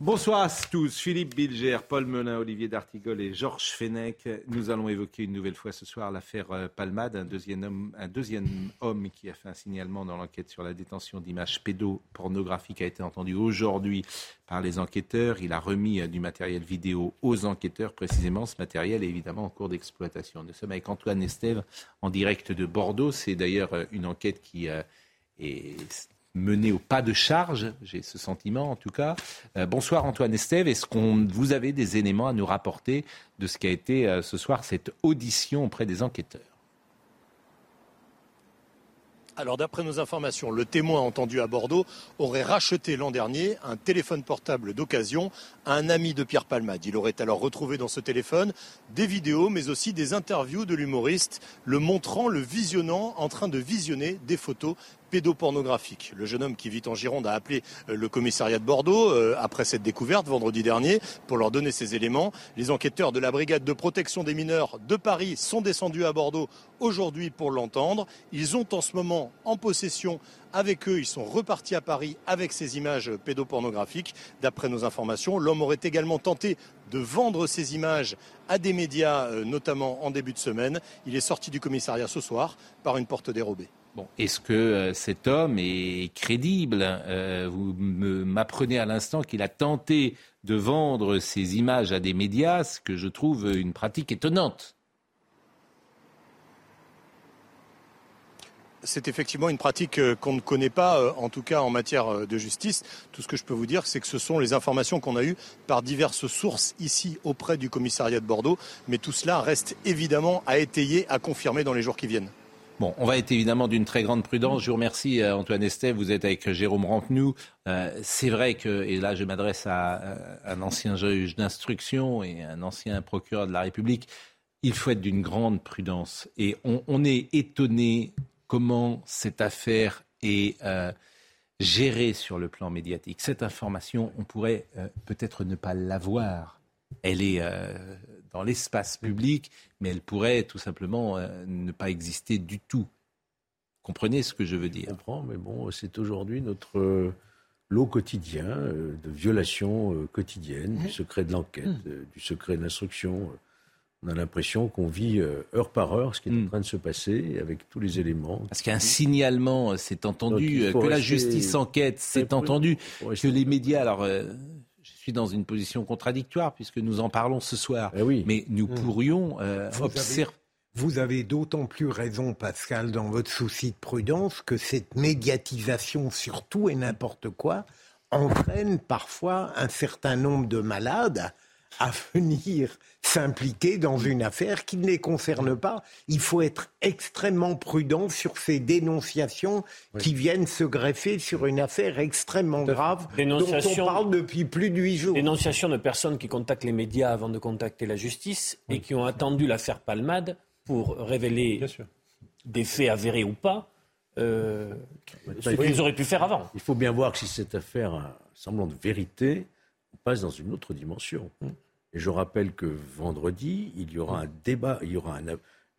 Bonsoir à tous, Philippe Bilger, Paul Melun, Olivier D'Artigol et Georges Fenech. Nous allons évoquer une nouvelle fois ce soir l'affaire euh, Palmade, un deuxième, homme, un deuxième homme qui a fait un signalement dans l'enquête sur la détention d'images pédopornographiques a été entendu aujourd'hui par les enquêteurs. Il a remis euh, du matériel vidéo aux enquêteurs. Précisément, ce matériel est évidemment en cours d'exploitation. Nous sommes avec Antoine Estève en direct de Bordeaux. C'est d'ailleurs euh, une enquête qui est menée au pas de charge, j'ai ce sentiment en tout cas. Euh, bonsoir Antoine Estève, est-ce que vous avez des éléments à nous rapporter de ce qu'a été euh, ce soir cette audition auprès des enquêteurs? Alors d'après nos informations, le témoin entendu à Bordeaux aurait racheté l'an dernier un téléphone portable d'occasion à un ami de Pierre Palmade. Il aurait alors retrouvé dans ce téléphone des vidéos mais aussi des interviews de l'humoriste le montrant, le visionnant, en train de visionner des photos pédopornographique. Le jeune homme qui vit en Gironde a appelé euh, le commissariat de Bordeaux euh, après cette découverte vendredi dernier pour leur donner ces éléments. Les enquêteurs de la brigade de protection des mineurs de Paris sont descendus à Bordeaux aujourd'hui pour l'entendre. Ils ont en ce moment en possession avec eux, ils sont repartis à Paris avec ces images pédopornographiques. D'après nos informations, l'homme aurait également tenté de vendre ces images à des médias, euh, notamment en début de semaine. Il est sorti du commissariat ce soir par une porte dérobée. Bon, Est-ce que euh, cet homme est crédible? Euh, Vous m'apprenez à l'instant qu'il a tenté de vendre ces images à des médias, ce que je trouve une pratique étonnante. c'est effectivement une pratique euh, qu'on ne connaît pas, en tout cas en matière de justice. Tout ce que je peux vous dire, c'est que ce sont les informations qu'on a eues par diverses sources ici auprès du commissariat de Bordeaux. Mais tout cela reste évidemment à étayer, à confirmer dans les jours qui viennent. Bon, on va être évidemment d'une très grande prudence. Je vous remercie, euh, Antoine Estève. Vous êtes avec Jérôme Rampnou. Euh, c'est vrai que, et là je m'adresse à, euh, un ancien juge d'instruction et un ancien procureur de la République, il faut être d'une grande prudence. Et on, est étonné comment cette affaire est gérée sur le plan médiatique. Cette information, on pourrait peut-être ne pas l'avoir. Elle est dans l'espace public, mais elle pourrait tout simplement euh, ne pas exister du tout. Comprenez ce que je veux dire? Je comprends, mais bon, c'est aujourd'hui notre euh, lot quotidien euh, de violations quotidiennes du secret de l'enquête, mmh. du secret de l'instruction. On a l'impression qu'on vit heure par heure ce qui est en train de se passer avec tous les éléments. Parce qu'un signalement, c'est entendu, que la justice enquête, c'est entendu, que les médias, alors dans une position contradictoire puisque nous en parlons ce soir. Eh oui. Mais nous hmm. pourrions euh, observer. Vous avez d'autant plus raison, Pascal, dans votre souci de prudence, que cette médiatisation sur tout et n'importe quoi entraîne parfois un certain nombre de malades à venir s'impliquer dans une affaire qui ne les concerne pas. Il faut être extrêmement prudent sur ces dénonciations qui viennent se greffer sur une affaire extrêmement grave dont on parle depuis plus de huit jours. Dénonciation de personnes qui contactent les médias avant de contacter la justice et qui ont attendu l'affaire Palmade pour révéler des faits avérés ou pas. Euh, ce qu'ils auraient pu faire avant. Il faut bien voir que si cette affaire a semblant de vérité, passe dans une autre dimension. Mm. Et je rappelle que vendredi, il y aura un débat, il y aura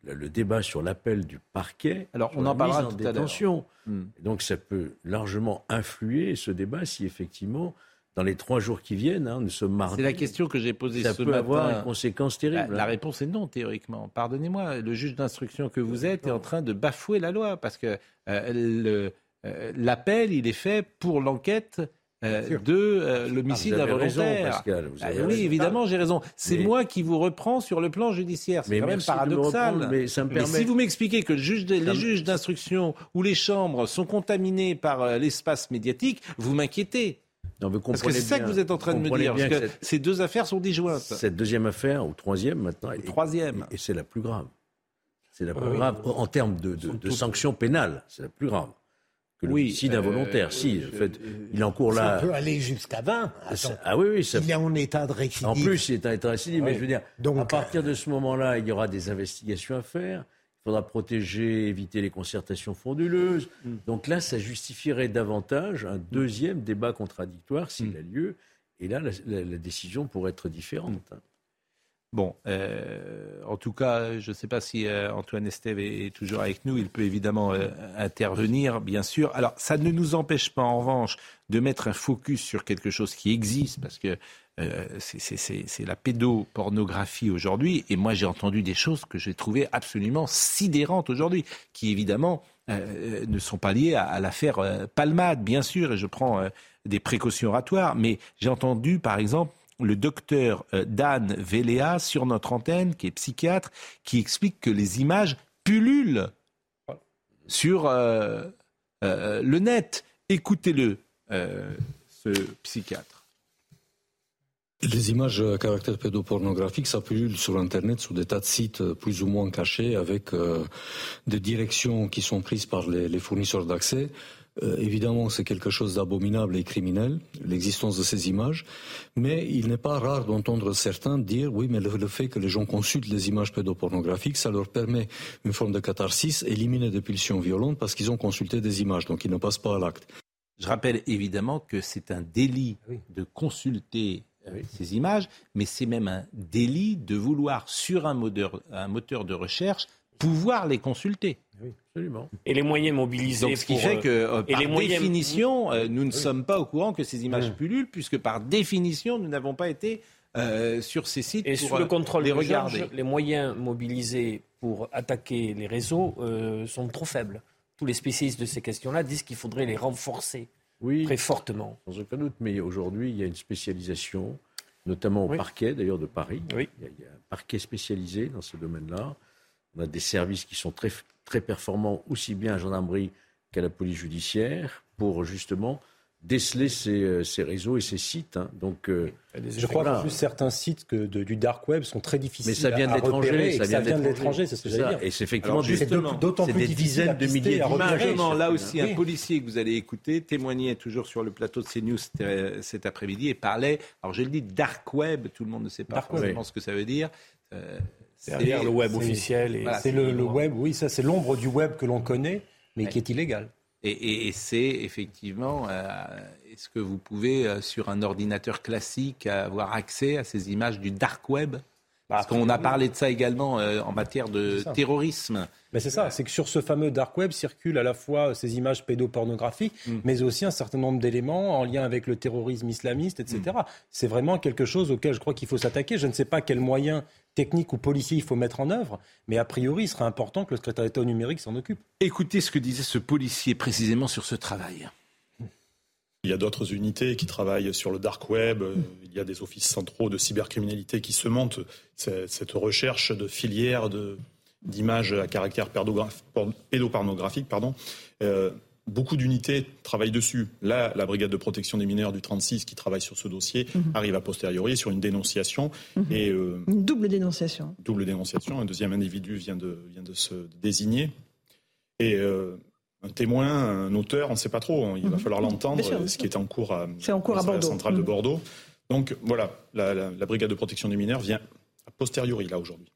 le débat sur l'appel du parquet. Alors, on en parlera en détention. Hmm. Donc, ça peut largement influer ce débat si effectivement, dans les trois jours qui viennent, hein, nous sommes mardi. C'est la question que j'ai posée ça peut avoir une conséquence terrible. La, hein. réponse est non, théoriquement. Pardonnez-moi, le juge d'instruction que vous êtes est en train de bafouer la loi parce que euh, euh, l'appel, il est fait pour l'enquête euh, de euh, l'homicide ah, involontaire. Ah, oui, évidemment, j'ai raison. C'est moi qui vous reprends sur le plan judiciaire. C'est quand même paradoxal. mais, ça me permet... si vous m'expliquez que le juge les juges d'instruction ou les chambres sont contaminés par euh, l'espace médiatique, vous m'inquiétez. Non, parce que c'est ça que vous êtes en train de me dire. Parce que ces deux affaires sont disjointes. Cette deuxième affaire, ou troisième maintenant. Et, troisième. Et, c'est la plus grave. C'est la plus grave en termes de, de sanctions pénales. C'est la plus grave que l'homicide involontaire. Si, en fait, il encourt là. Ça peut aller jusqu'à 20. ah oui, oui. Ça... Il est en état de récidive. En plus, il est en état de récidive. Mais je veux dire, Donc, à partir de ce moment-là, il y aura des investigations à faire. Il faudra protéger, éviter les concertations frauduleuses. Mm. Donc là, ça justifierait davantage un deuxième débat contradictoire s'il mm. a lieu. Et là, la, décision pourrait être différente. Mm. Bon, euh, en tout cas, je ne sais pas si euh, Antoine Estève est, toujours avec nous. Il peut évidemment euh, intervenir, bien sûr. Alors, ça ne nous empêche pas, en revanche, de mettre un focus sur quelque chose qui existe, parce que c'est la pédopornographie aujourd'hui. Et moi, j'ai entendu des choses que j'ai trouvées absolument sidérantes aujourd'hui, qui évidemment ne sont pas liées à, à l'affaire Palmade, bien sûr, et je prends des précautions oratoires. Mais j'ai entendu, par exemple, le docteur euh, Dan Véléa sur notre antenne, qui est psychiatre, qui explique que les images pullulent sur euh, euh, le net. Écoutez-le, ce psychiatre. Les images à caractère pédopornographique, ça pullule sur Internet sur des tas de sites plus ou moins cachés avec des directions qui sont prises par les fournisseurs d'accès. Euh, évidemment, c'est quelque chose d'abominable et criminel, l'existence de ces images, mais il n'est pas rare d'entendre certains dire oui, mais le, fait que les gens consultent les images pédopornographiques, ça leur permet une forme de catharsis, éliminer des pulsions violentes parce qu'ils ont consulté des images, donc ils ne passent pas à l'acte. Je rappelle évidemment que c'est un délit de consulter euh, ces images, mais c'est même un délit de vouloir, sur un moteur de recherche, pouvoir les consulter. Oui, absolument. Et les moyens mobilisés. Donc, ce qui fait que, euh, par définition, euh, nous ne sommes pas au courant que ces images pullulent, puisque par définition, nous n'avons pas été euh, sur ces sites et pour sous le contrôle les regarder. les moyens mobilisés pour attaquer les réseaux sont trop faibles. Tous les spécialistes de ces questions-là disent qu'il faudrait les renforcer oui, très fortement. Sans aucun doute, mais aujourd'hui, il y a une spécialisation, notamment au parquet d'ailleurs de Paris. Oui. Il, y a, un parquet spécialisé dans ce domaine-là. On a des services qui sont très, très performants, aussi bien à la gendarmerie qu'à la police judiciaire, pour justement déceler ces, euh, ces, réseaux et ces sites. Hein. Donc, euh, je crois qu'en plus certains sites que du dark web sont très difficiles. Mais ça vient de l'étranger. Ça, vient de l'étranger, c'est ce que j'allais dire. Et c'est effectivement d'autant plus des dizaines de milliers d'images. Là aussi, un policier que vous allez écouter témoignait toujours sur le plateau de CNews cet après-midi et parlait. Alors je le dis dark web. Tout le monde ne sait pas forcément ce que ça veut dire. Euh, derrière le web officiel. c'est le, web, oui, ça c'est l'ombre du web que l'on connaît, mais qui est illégal. Et, c'est effectivement, euh, est-ce que vous pouvez, euh, sur un ordinateur classique, avoir accès à ces images du dark web? Parce qu'on a parlé de ça également euh, en matière de terrorisme. Mais c'est ça, c'est que sur ce fameux dark web circulent à la fois ces images pédopornographiques, mm. mais aussi un certain nombre d'éléments en lien avec le terrorisme islamiste, etc. Mm. C'est vraiment quelque chose auquel je crois qu'il faut s'attaquer. Je ne sais pas quels moyens techniques ou policiers il faut mettre en œuvre, mais a priori, il serait important que le secrétaire d'État au numérique s'en occupe. Écoutez ce que disait ce policier précisément sur ce travail. Il y a d'autres unités qui travaillent sur le dark web. Il y a des offices centraux de cybercriminalité qui se montent cette recherche de filières d'images à caractère pédopornographique. Pardon. Euh, beaucoup d'unités travaillent dessus. Là, la brigade de protection des mineurs du 36 qui travaille sur ce dossier mhm. arrive a posteriori sur une dénonciation. Mhm. Et, euh, une double dénonciation. Double dénonciation. Un deuxième individu vient de, vient de se désigner. Et euh, un témoin, un auteur, on ne sait pas trop. Il va mhm. falloir l'entendre, ce qui est en cours à, en cours à la centrale de mhm. Bordeaux. Donc voilà, la, brigade de protection des mineurs vient a posteriori là aujourd'hui.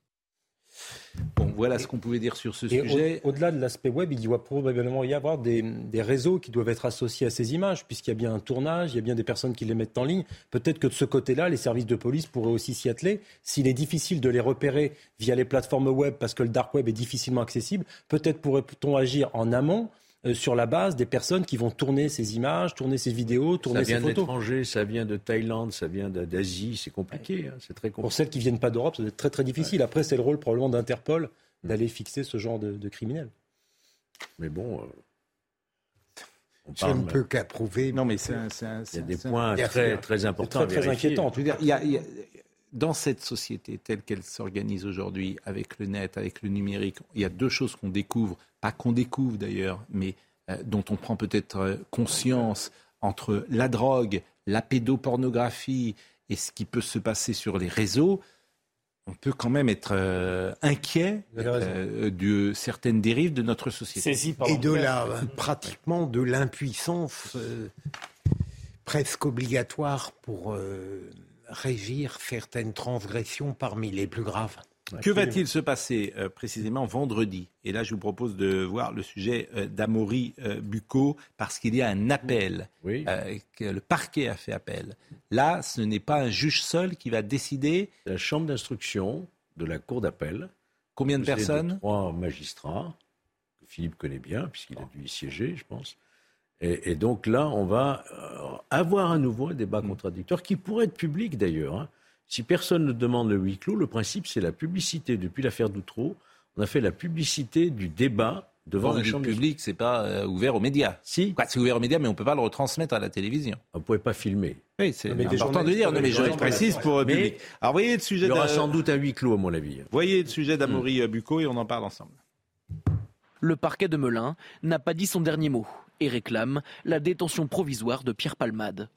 Bon, voilà ce qu'on pouvait dire sur ce sujet. Au-delà de l'aspect web, il doit probablement y avoir des, des, réseaux qui doivent être associés à ces images, puisqu'il y a bien un tournage, il y a bien des personnes qui les mettent en ligne. Peut-être que de ce côté-là, les services de police pourraient aussi s'y atteler. S'il est difficile de les repérer via les plateformes web, parce que le dark web est difficilement accessible, peut-être pourrait-on agir en amont sur la base des personnes qui vont tourner ces images, tourner ces vidéos, tourner ces photos. Ça vient ça vient de Thaïlande, ça vient d'Asie, c'est compliqué, hein, c'est très compliqué. Pour celles qui viennent pas d'Europe, ça va être très très difficile. Après, c'est le rôle probablement d'Interpol mm. d'aller fixer ce genre de, criminels. Mais bon. Euh, je ne peux qu'approuver. Non, mais c'est Il y a des points très, très importants. Très, très inquiétants. Je veux dire, il y a, dans cette société telle qu'elle s'organise aujourd'hui, avec le net, avec le numérique, il y a deux choses qu'on découvre pas qu'on découvre d'ailleurs, mais euh, dont on prend peut-être euh, conscience entre la drogue, la pédopornographie et ce qui peut se passer sur les réseaux, on peut quand même être euh, inquiet euh, de certaines dérives de notre société. Et de la, pratiquement de l'impuissance euh, presque obligatoire pour régir certaines transgressions parmi les plus graves. Que va-t-il se passer euh, précisément vendredi? Et là, je vous propose de voir le sujet euh, d'Amaury euh, Bucco, parce qu'il y a un appel, que le parquet a fait appel. Là, ce n'est pas un juge seul qui va décider. La chambre d'instruction de la cour d'appel. Combien de personnes? Trois magistrats, que Philippe connaît bien, puisqu'il a dû y siéger, je pense. Et, donc là, on va avoir à nouveau un débat contradictoire, qui pourrait être public d'ailleurs. Hein. Si personne ne demande le huis clos, le principe, c'est la publicité. Depuis l'affaire d'Outreau, on a fait la publicité du débat devant la chambre publique, c'est pas euh, ouvert aux médias. Si. c'est ouvert aux médias, mais on peut pas le retransmettre à la télévision. On ne pouvait pas filmer. Oui, c'est important de dire, mais je précise pour le public. Alors, voyez le sujet. Il y aura sans doute un huis clos, à mon avis. Voyez le sujet d'Amaury hmm. Bucco et on en parle ensemble. Le parquet de Melun n'a pas dit son dernier mot et réclame la détention provisoire de Pierre Palmade.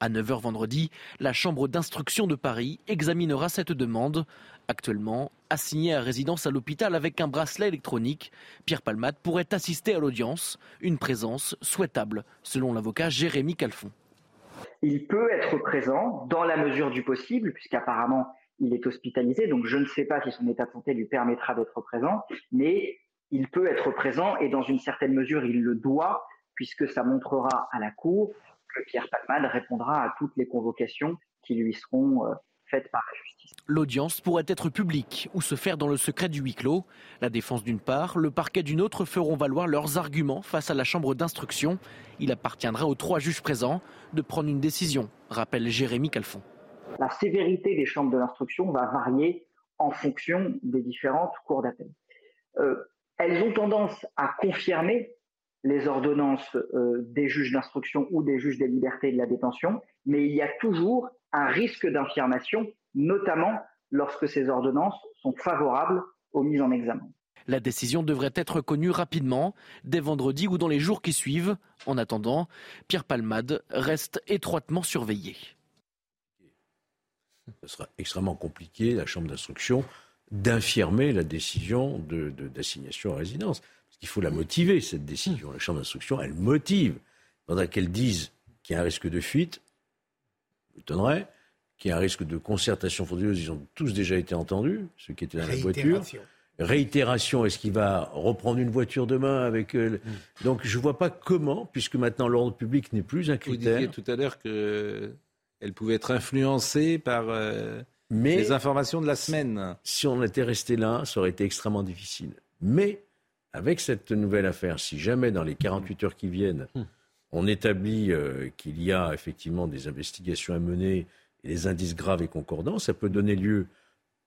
À 9h vendredi, la Chambre d'instruction de Paris examinera cette demande. Actuellement, assigné à résidence à l'hôpital avec un bracelet électronique, Pierre Palmade pourrait assister à l'audience, une présence souhaitable, selon l'avocat Jérémy Calfon. Il peut être présent dans la mesure du possible, puisqu'apparemment il est hospitalisé, donc je ne sais pas si son état de santé lui permettra d'être présent, mais il peut être présent et dans une certaine mesure il le doit, puisque ça montrera à la Cour Pierre Palmade répondra à toutes les convocations qui lui seront euh, faites par la justice. L'audience pourrait être publique ou se faire dans le secret du huis clos. La défense d'une part, le parquet d'une autre feront valoir leurs arguments face à la chambre d'instruction. Il appartiendra aux trois juges présents de prendre une décision, rappelle Jérémy Calfon. La sévérité des chambres de l'instruction va varier en fonction des différentes cours d'appel. Euh, elles ont tendance à confirmer les ordonnances euh, des juges d'instruction ou des juges des libertés et de la détention, mais il y a toujours un risque d'infirmation, notamment lorsque ces ordonnances sont favorables aux mises en examen. La décision devrait être connue rapidement, dès vendredi ou dans les jours qui suivent. En attendant, Pierre Palmade reste étroitement surveillé. Ce sera extrêmement compliqué, la Chambre d'instruction, d'infirmer la décision d'assignation à résidence. Il faut la motiver, cette décision. La Chambre d'instruction, elle motive. Pendant qu'elle dise qu'il y a un risque de fuite, m'étonnerait, qu'il y a un risque de concertation frauduleuse, ils ont tous déjà été entendus, ceux qui étaient dans la voiture. Réitération, est-ce qu'il va reprendre une voiture demain avec... Euh, mm. Donc je ne vois pas comment, puisque maintenant l'ordre public n'est plus un critère. Vous disiez tout à l'heure qu'elle pouvait être influencée par euh, les informations de la semaine. Si on était resté là, ça aurait été extrêmement difficile. Mais avec cette nouvelle affaire, si jamais dans les 48 heures qui viennent, hmm. on établit euh, qu'il y a effectivement des investigations à mener et des indices graves et concordants, ça peut donner lieu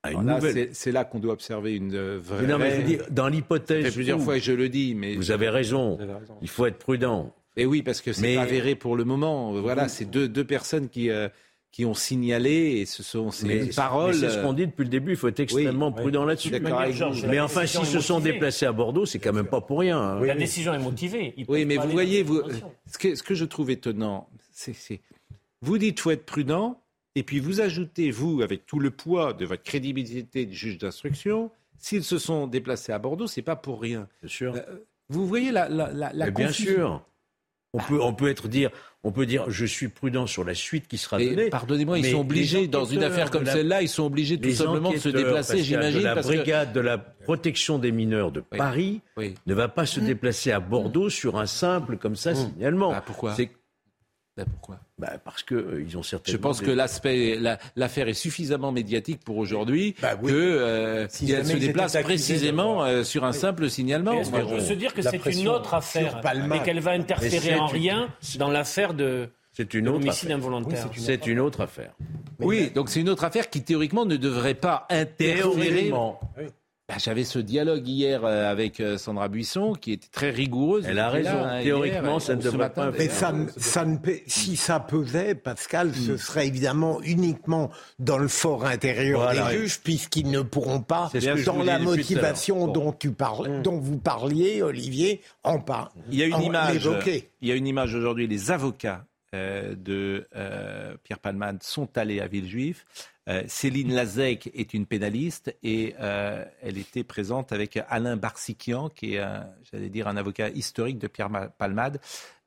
à une nouvelle. C'est là qu'on doit observer une euh, vraie. non, mais je dis, dans l'hypothèse. plusieurs fois je le dis, mais. Vous avez raison. Il faut être prudent. Et oui, parce que c'est avéré pour le moment. Voilà, c'est deux, deux personnes qui. Euh, qui ont signalé, et ce sont ces paroles. C'est ce qu'on dit depuis le début, il faut être extrêmement prudent là-dessus. Mais enfin, s'ils se sont déplacés à Bordeaux, c'est quand même pas pour rien. Hein. La décision est motivée. oui, mais vous voyez, vous, ce, que, ce que je trouve étonnant, c'est vous dites faut être prudent, et puis vous ajoutez, vous, avec tout le poids de votre crédibilité de juge d'instruction, s'ils se sont déplacés à Bordeaux, c'est pas pour rien. Bien sûr. Euh, vous voyez la, la, la, Bien sûr. On peut, on peut être dire, on peut dire, je suis prudent sur la suite qui sera donnée. Pardonnez-moi, ils sont obligés dans une affaire comme celle-là, ils sont obligés tout simplement de se déplacer, j'imagine. La brigade de la protection des mineurs de Paris ne va pas se déplacer à Bordeaux sur un simple comme ça mmh. signalement. Bah, pourquoi? Bah, pourquoi? Bah Parce qu'ils euh, ils ont certainement. Je pense que l'aspect, l'affaire est suffisamment médiatique pour aujourd'hui bah que euh, se déplace précisément euh, sur un simple signalement. Est-ce qu'on peut se dire que c'est une autre affaire et qu'elle va interférer en rien dans l'affaire de c'est une autre homicide involontaire. c'est une autre affaire. Oui, donc c'est une autre affaire qui théoriquement ne devrait pas interférer. Bah, j'avais ce dialogue hier euh, avec euh, Sandra Buisson qui était très rigoureuse. Elle a raison. Hein, Théoriquement, ça ne devrait pas. Mais ça, ça ne, si ça pesait, Pascal, ce hmm. serait évidemment uniquement dans le fort intérieur des juges, puisqu'ils ne pourront pas, dans la motivation dont, tu parles, hmm. dont vous parliez, Olivier, en pas. Il y a une image. Il y a une image aujourd'hui. Les avocats euh, de Pierre Palmade sont allés à Villejuif. Céline Lazec est une pénaliste et elle était présente avec Alain Barsikian, qui est, j'allais dire, un avocat historique de Pierre Palmade.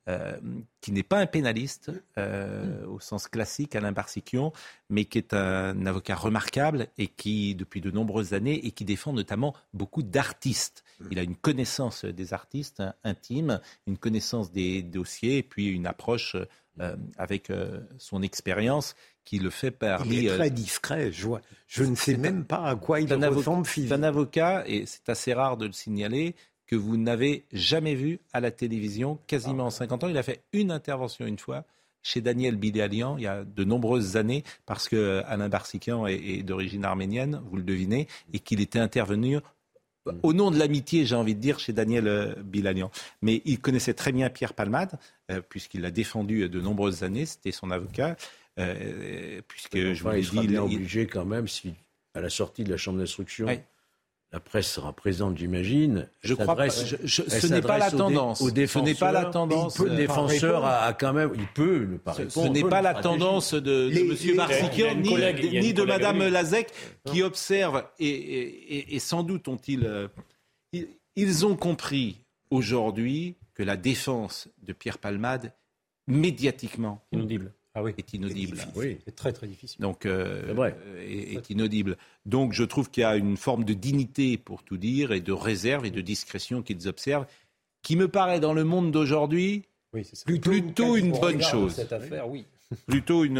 Euh, qui n'est pas un pénaliste euh, au sens classique, Alain Barsikian, mais qui est un avocat remarquable et qui, depuis de nombreuses années, et qui défend notamment beaucoup d'artistes. Il a une connaissance des artistes intimes, une connaissance des dossiers, et puis une approche euh, avec son expérience qui le fait par. Il est très discret. Je, vois. je ne sais même pas à quoi il ressemble C'est un avocat, et c'est assez rare de le signaler, que vous n'avez jamais vu à la télévision, quasiment en 50 ans. Il a fait une intervention une fois chez Daniel Bidalian il y a de nombreuses années, parce que Alain Barsikian est, d'origine arménienne, vous le devinez, et qu'il était intervenu au nom de l'amitié, j'ai envie de dire, chez Daniel euh, Bilalian. Mais il connaissait très bien Pierre Palmade, euh, puisqu'il l'a défendu de nombreuses années, c'était son avocat. Euh, puisque je vous l'ai dit, il est obligé quand même, si à la sortie de la chambre d'instruction, la presse sera présente, j'imagine. Je crois pas. ce n'est pas la tendance. ce n'est pas la tendance. le défenseur a, quand même, il peut ne pas répondre. Ce n'est pas la tendance de, M. Barsikian ni, de Mme Lazec qui observent et, sans doute ont-ils, euh, ils ont compris aujourd'hui que la défense de Pierre Palmade médiatiquement inaudible ah oui. est inaudible. Oui, c'est très très difficile. Donc, euh, est, inaudible. Donc, je trouve qu'il y a une forme de dignité pour tout dire et de réserve et de discrétion qu'ils observent, qui me paraît dans le monde d'aujourd'hui plutôt, une, bonne chose. Cette affaire, oui. Plutôt une,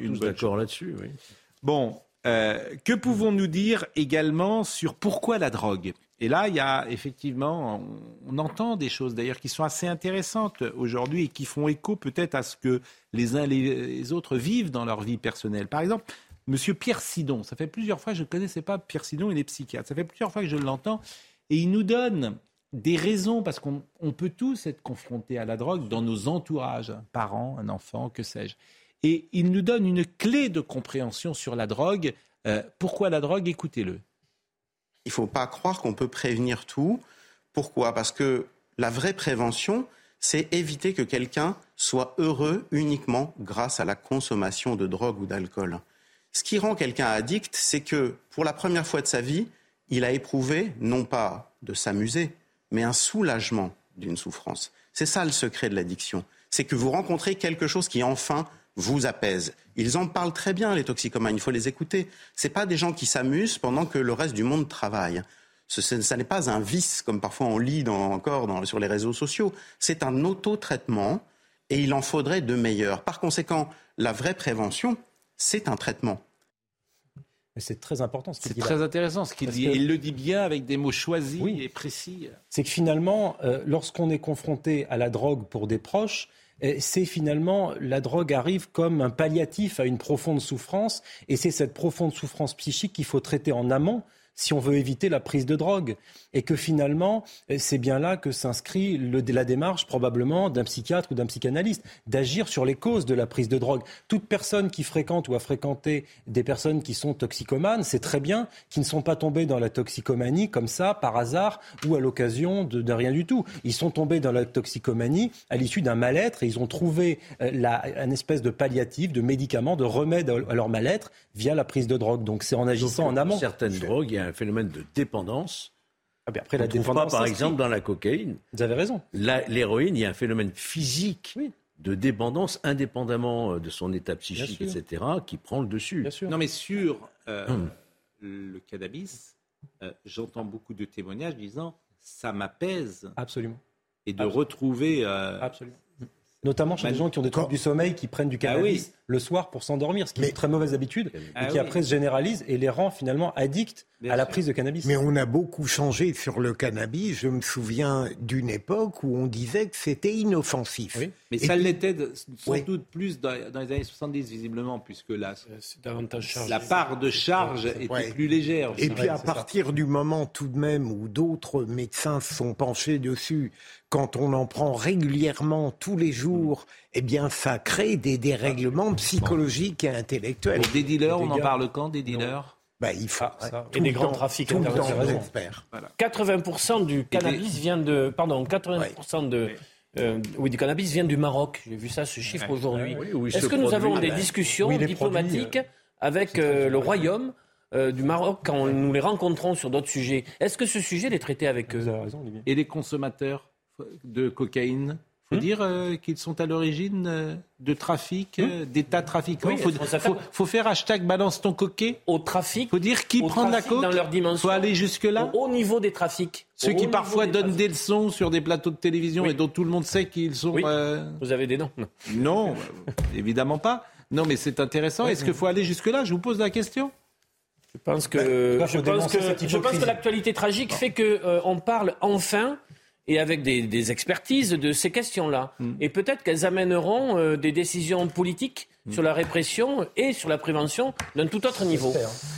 une bonne chose. là-dessus. Oui. Bon, euh, que pouvons-nous dire également sur pourquoi la drogue? Et là, il y a effectivement, on, entend des choses d'ailleurs qui sont assez intéressantes aujourd'hui et qui font écho peut-être à ce que les uns les autres vivent dans leur vie personnelle. Par exemple, Monsieur Pierre Sidon, ça fait plusieurs fois, je ne connaissais pas Pierre Sidon, il est psychiatre, ça fait plusieurs fois que je l'entends, et il nous donne des raisons, parce qu'on peut tous être confrontés à la drogue dans nos entourages, un parent, un enfant, que sais-je. Et il nous donne une clé de compréhension sur la drogue. Euh, pourquoi la drogue? Écoutez-le. Il ne faut pas croire qu'on peut prévenir tout. Pourquoi? Parce que la vraie prévention, c'est éviter que quelqu'un soit heureux uniquement grâce à la consommation de drogue ou d'alcool. Ce qui rend quelqu'un addict, c'est que pour la première fois de sa vie, il a éprouvé non pas de s'amuser, mais un soulagement d'une souffrance. C'est ça le secret de l'addiction. C'est que vous rencontrez quelque chose qui enfin vous apaise. Ils en parlent très bien, les toxicomanes, il faut les écouter. Ce pas des gens qui s'amusent pendant que le reste du monde travaille. Ce, n'est pas un vice, comme parfois on lit encore sur les réseaux sociaux. C'est un auto-traitement et il en faudrait de meilleurs. Par conséquent, la vraie prévention, c'est un traitement. c'est très important ce qu'il dit. C'est très intéressant ce qu'il dit. Il le dit bien avec des mots choisis et précis. C'est que finalement, euh, lorsqu'on est confronté à la drogue pour des proches, c'est finalement la drogue arrive comme un palliatif à une profonde souffrance, et c'est cette profonde souffrance psychique qu'il faut traiter en amont si on veut éviter la prise de drogue. Et que finalement, c'est bien là que s'inscrit la démarche probablement d'un psychiatre ou d'un psychanalyste, d'agir sur les causes de la prise de drogue. Toute personne qui fréquente ou a fréquenté des personnes qui sont toxicomanes, c'est très bien, qui ne sont pas tombés dans la toxicomanie comme ça, par hasard, ou à l'occasion de, rien du tout. Ils sont tombés dans la toxicomanie à l'issue d'un mal-être et ils ont trouvé euh, la, un espèce de palliatif, de médicament, de remède à leur mal-être via la prise de drogue. Donc c'est en agissant en amont. Certaines drogues, un phénomène de dépendance. Ah après, la dépendance, pas, par exemple, dans la cocaïne. Vous avez raison. L'héroïne, il y a un phénomène physique de dépendance, indépendamment euh, de son état psychique, etc., qui prend le dessus. Non, mais sur euh, hum. le cannabis, euh, j'entends beaucoup de témoignages disant ça m'apaise. Absolument. Et de retrouver. Absolument. Notamment chez les gens qui ont des troubles du sommeil, qui prennent du ah cannabis le soir pour s'endormir, ce qui est une très mauvaise habitude, et qui ah après se généralise et les rend finalement addicts à la prise de cannabis. Mais on a beaucoup changé sur le cannabis. Je me souviens d'une époque où on disait que c'était inoffensif. Mais ça l'était sans doute plus dans, les années 70, visiblement, puisque là, la part de charge était plus légère. Et puis à partir du moment tout de même où d'autres médecins se sont penchés dessus, quand on en prend régulièrement tous les jours, eh bien, ça crée des dérèglements psychologiques et intellectuels. des dealers, on en parle quand des dealers bah, il faut, ça, et des grands trafics 80% du cannabis vient de, pardon, 80% de, euh, oui, du cannabis vient du Maroc. J'ai vu ça, ce chiffre aujourd'hui. Est-ce que nous avons des discussions diplomatiques avec le Royaume du Maroc quand nous les rencontrons sur d'autres sujets? Est-ce que ce sujet est traité avec eux? Et les consommateurs de cocaïne faut hmm dire euh, qu'ils sont à l'origine euh, de trafic, hmm euh, d'état trafiquants. Il faut, faire hashtag balance ton coquet. Au trafic. faut dire qui prend la coque. Dans leur dimension. faut aller jusque-là. Au, niveau des trafics. Ceux qui parfois donnent des leçons sur des plateaux de télévision et dont tout le monde sait qu'ils sont. Vous avez des noms Non, évidemment pas. Non, mais c'est intéressant. Est-ce qu'il faut aller jusque-là? Je vous pose la question. Je pense que, bah, je pense que, je pense que l'actualité tragique fait qu'on on parle enfin et avec des, expertises de ces questions-là. Mm. Et peut-être qu'elles amèneront euh, des décisions politiques. Sur la répression et sur la prévention d'un tout autre niveau.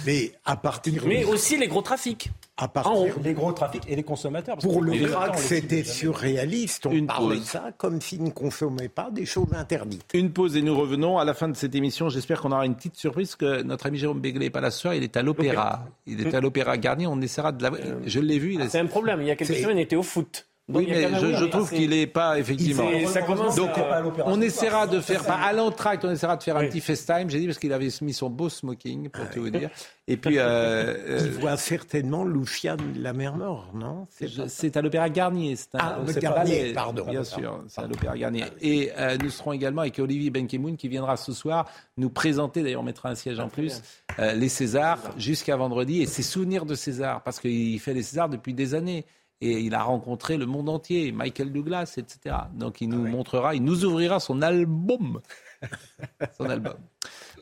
Mais à partir Mais aussi les gros trafics. À partir des gros trafics et les consommateurs. Pour le crack, c'était surréaliste. On Une parlait de ça comme s'ils ne consommaient pas des choses interdites. Une pause et nous revenons à la fin de cette émission. J'espère qu'on aura une petite surprise que notre ami Jérôme Béglé n'est pas là ce soir. Il est à l'Opéra. Il est à l'Opéra Garnier. On essaiera de la. Je l'ai vu. C'est un problème. Il y a quelques semaines, il était au foot. Oui, mais je, trouve qu'il n'est pas effectivement. Donc on, essaiera de faire, à l'entracte, on essaiera de faire un petit FaceTime. J'ai dit parce qu'il avait mis son beau smoking, pour tout vous dire. Et puis, euh, euh, il voit certainement Luciane la mer mort, non? C'est à l'Opéra Garnier. Un, ah, Garnier, pardon. Bien sûr, c'est à l'Opéra Garnier. Et euh, nous serons également avec Olivier Benkemoun qui viendra ce soir nous présenter. D'ailleurs, on mettra un siège en plus. les Césars jusqu'à vendredi et ses souvenirs de César parce qu'il fait les Césars depuis des années et il a rencontré le monde entier, Michael Douglas, etc. Donc il nous ah montrera, il nous ouvrira son album. son album.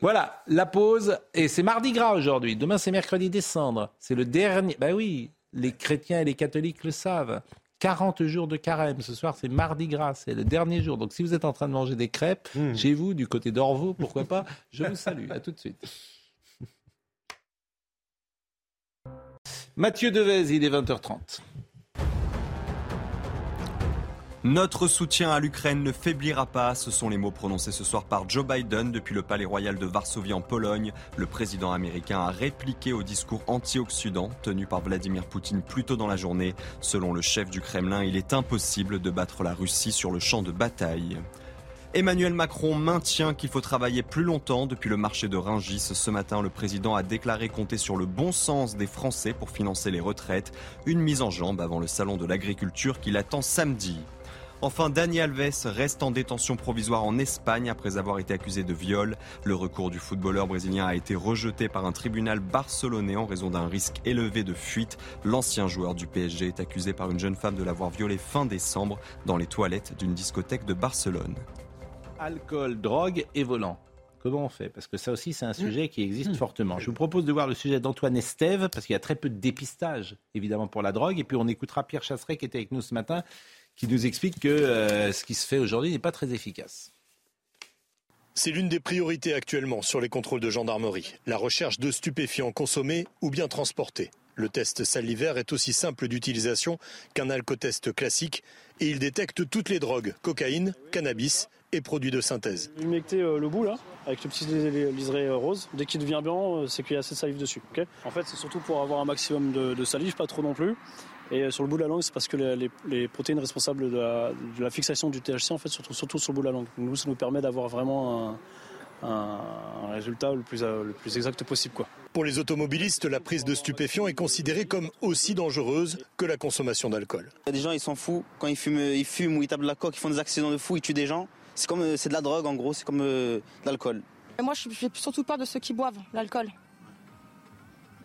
Voilà, la pause. Et c'est mardi gras aujourd'hui. Demain, c'est mercredi décembre. C'est le dernier. Ben oui, les chrétiens et les catholiques le savent. 40 jours de carême. Ce soir, c'est mardi gras. C'est le dernier jour. Donc si vous êtes en train de manger des crêpes hmm. chez vous, du côté d'Orvaux, pourquoi pas, je vous salue. À tout de suite. Mathieu Devez, il est 20h30. Notre soutien à l'Ukraine ne faiblira pas, ce sont les mots prononcés ce soir par Joe Biden depuis le palais royal de Varsovie en Pologne. Le président américain a répliqué au discours anti-Occident tenu par Vladimir Poutine plus tôt dans la journée. Selon le chef du Kremlin, il est impossible de battre la Russie sur le champ de bataille. Emmanuel Macron maintient qu'il faut travailler plus longtemps depuis le marché de Ringis. Ce matin, le président a déclaré compter sur le bon sens des Français pour financer les retraites. Une mise en jambe avant le salon de l'agriculture qui l'attend samedi. Enfin, Dani Alves reste en détention provisoire en Espagne après avoir été accusé de viol. Le recours du footballeur brésilien a été rejeté par un tribunal barcelonais en raison d'un risque élevé de fuite. L'ancien joueur du PSG est accusé par une jeune femme de l'avoir violé fin décembre dans les toilettes d'une discothèque de Barcelone. Alcool, drogue et volant. Comment on fait? Parce que ça aussi, c'est un sujet qui existe fortement. Je vous propose de voir le sujet d'Antoine Estève, parce qu'il y a très peu de dépistage, évidemment, pour la drogue. Et puis, on écoutera Pierre Chasseret, qui était avec nous ce matin, qui nous explique que euh, ce qui se fait aujourd'hui n'est pas très efficace. C'est l'une des priorités actuellement sur les contrôles de gendarmerie, la recherche de stupéfiants consommés ou bien transportés. Le test salivaire est aussi simple d'utilisation qu'un alcotest classique et il détecte toutes les drogues, cocaïne, cannabis et produits de synthèse. Euh, le bout là, avec le petit liseré euh, rose. Dès qu'il devient blanc, c'est qu'il y a assez de salive dessus. en fait, c'est surtout pour avoir un maximum de salive, pas trop non plus. Et sur le bout de la langue, c'est parce que les, protéines responsables de la, fixation du THC, en fait, se trouvent surtout sur le bout de la langue. Nous, ça nous permet d'avoir vraiment un, résultat le plus, le plus exact possible. Quoi. Pour les automobilistes, la prise de stupéfiants est considérée comme aussi dangereuse que la consommation d'alcool. Il y a des gens, ils s'en foutent. Quand ils fument, ils fument ou ils tapent de la coque, ils font des accidents de fou, ils tuent des gens. C'est comme c'est de la drogue en gros, c'est comme euh, de l'alcool. Moi, je fais surtout peur de ceux qui boivent l'alcool.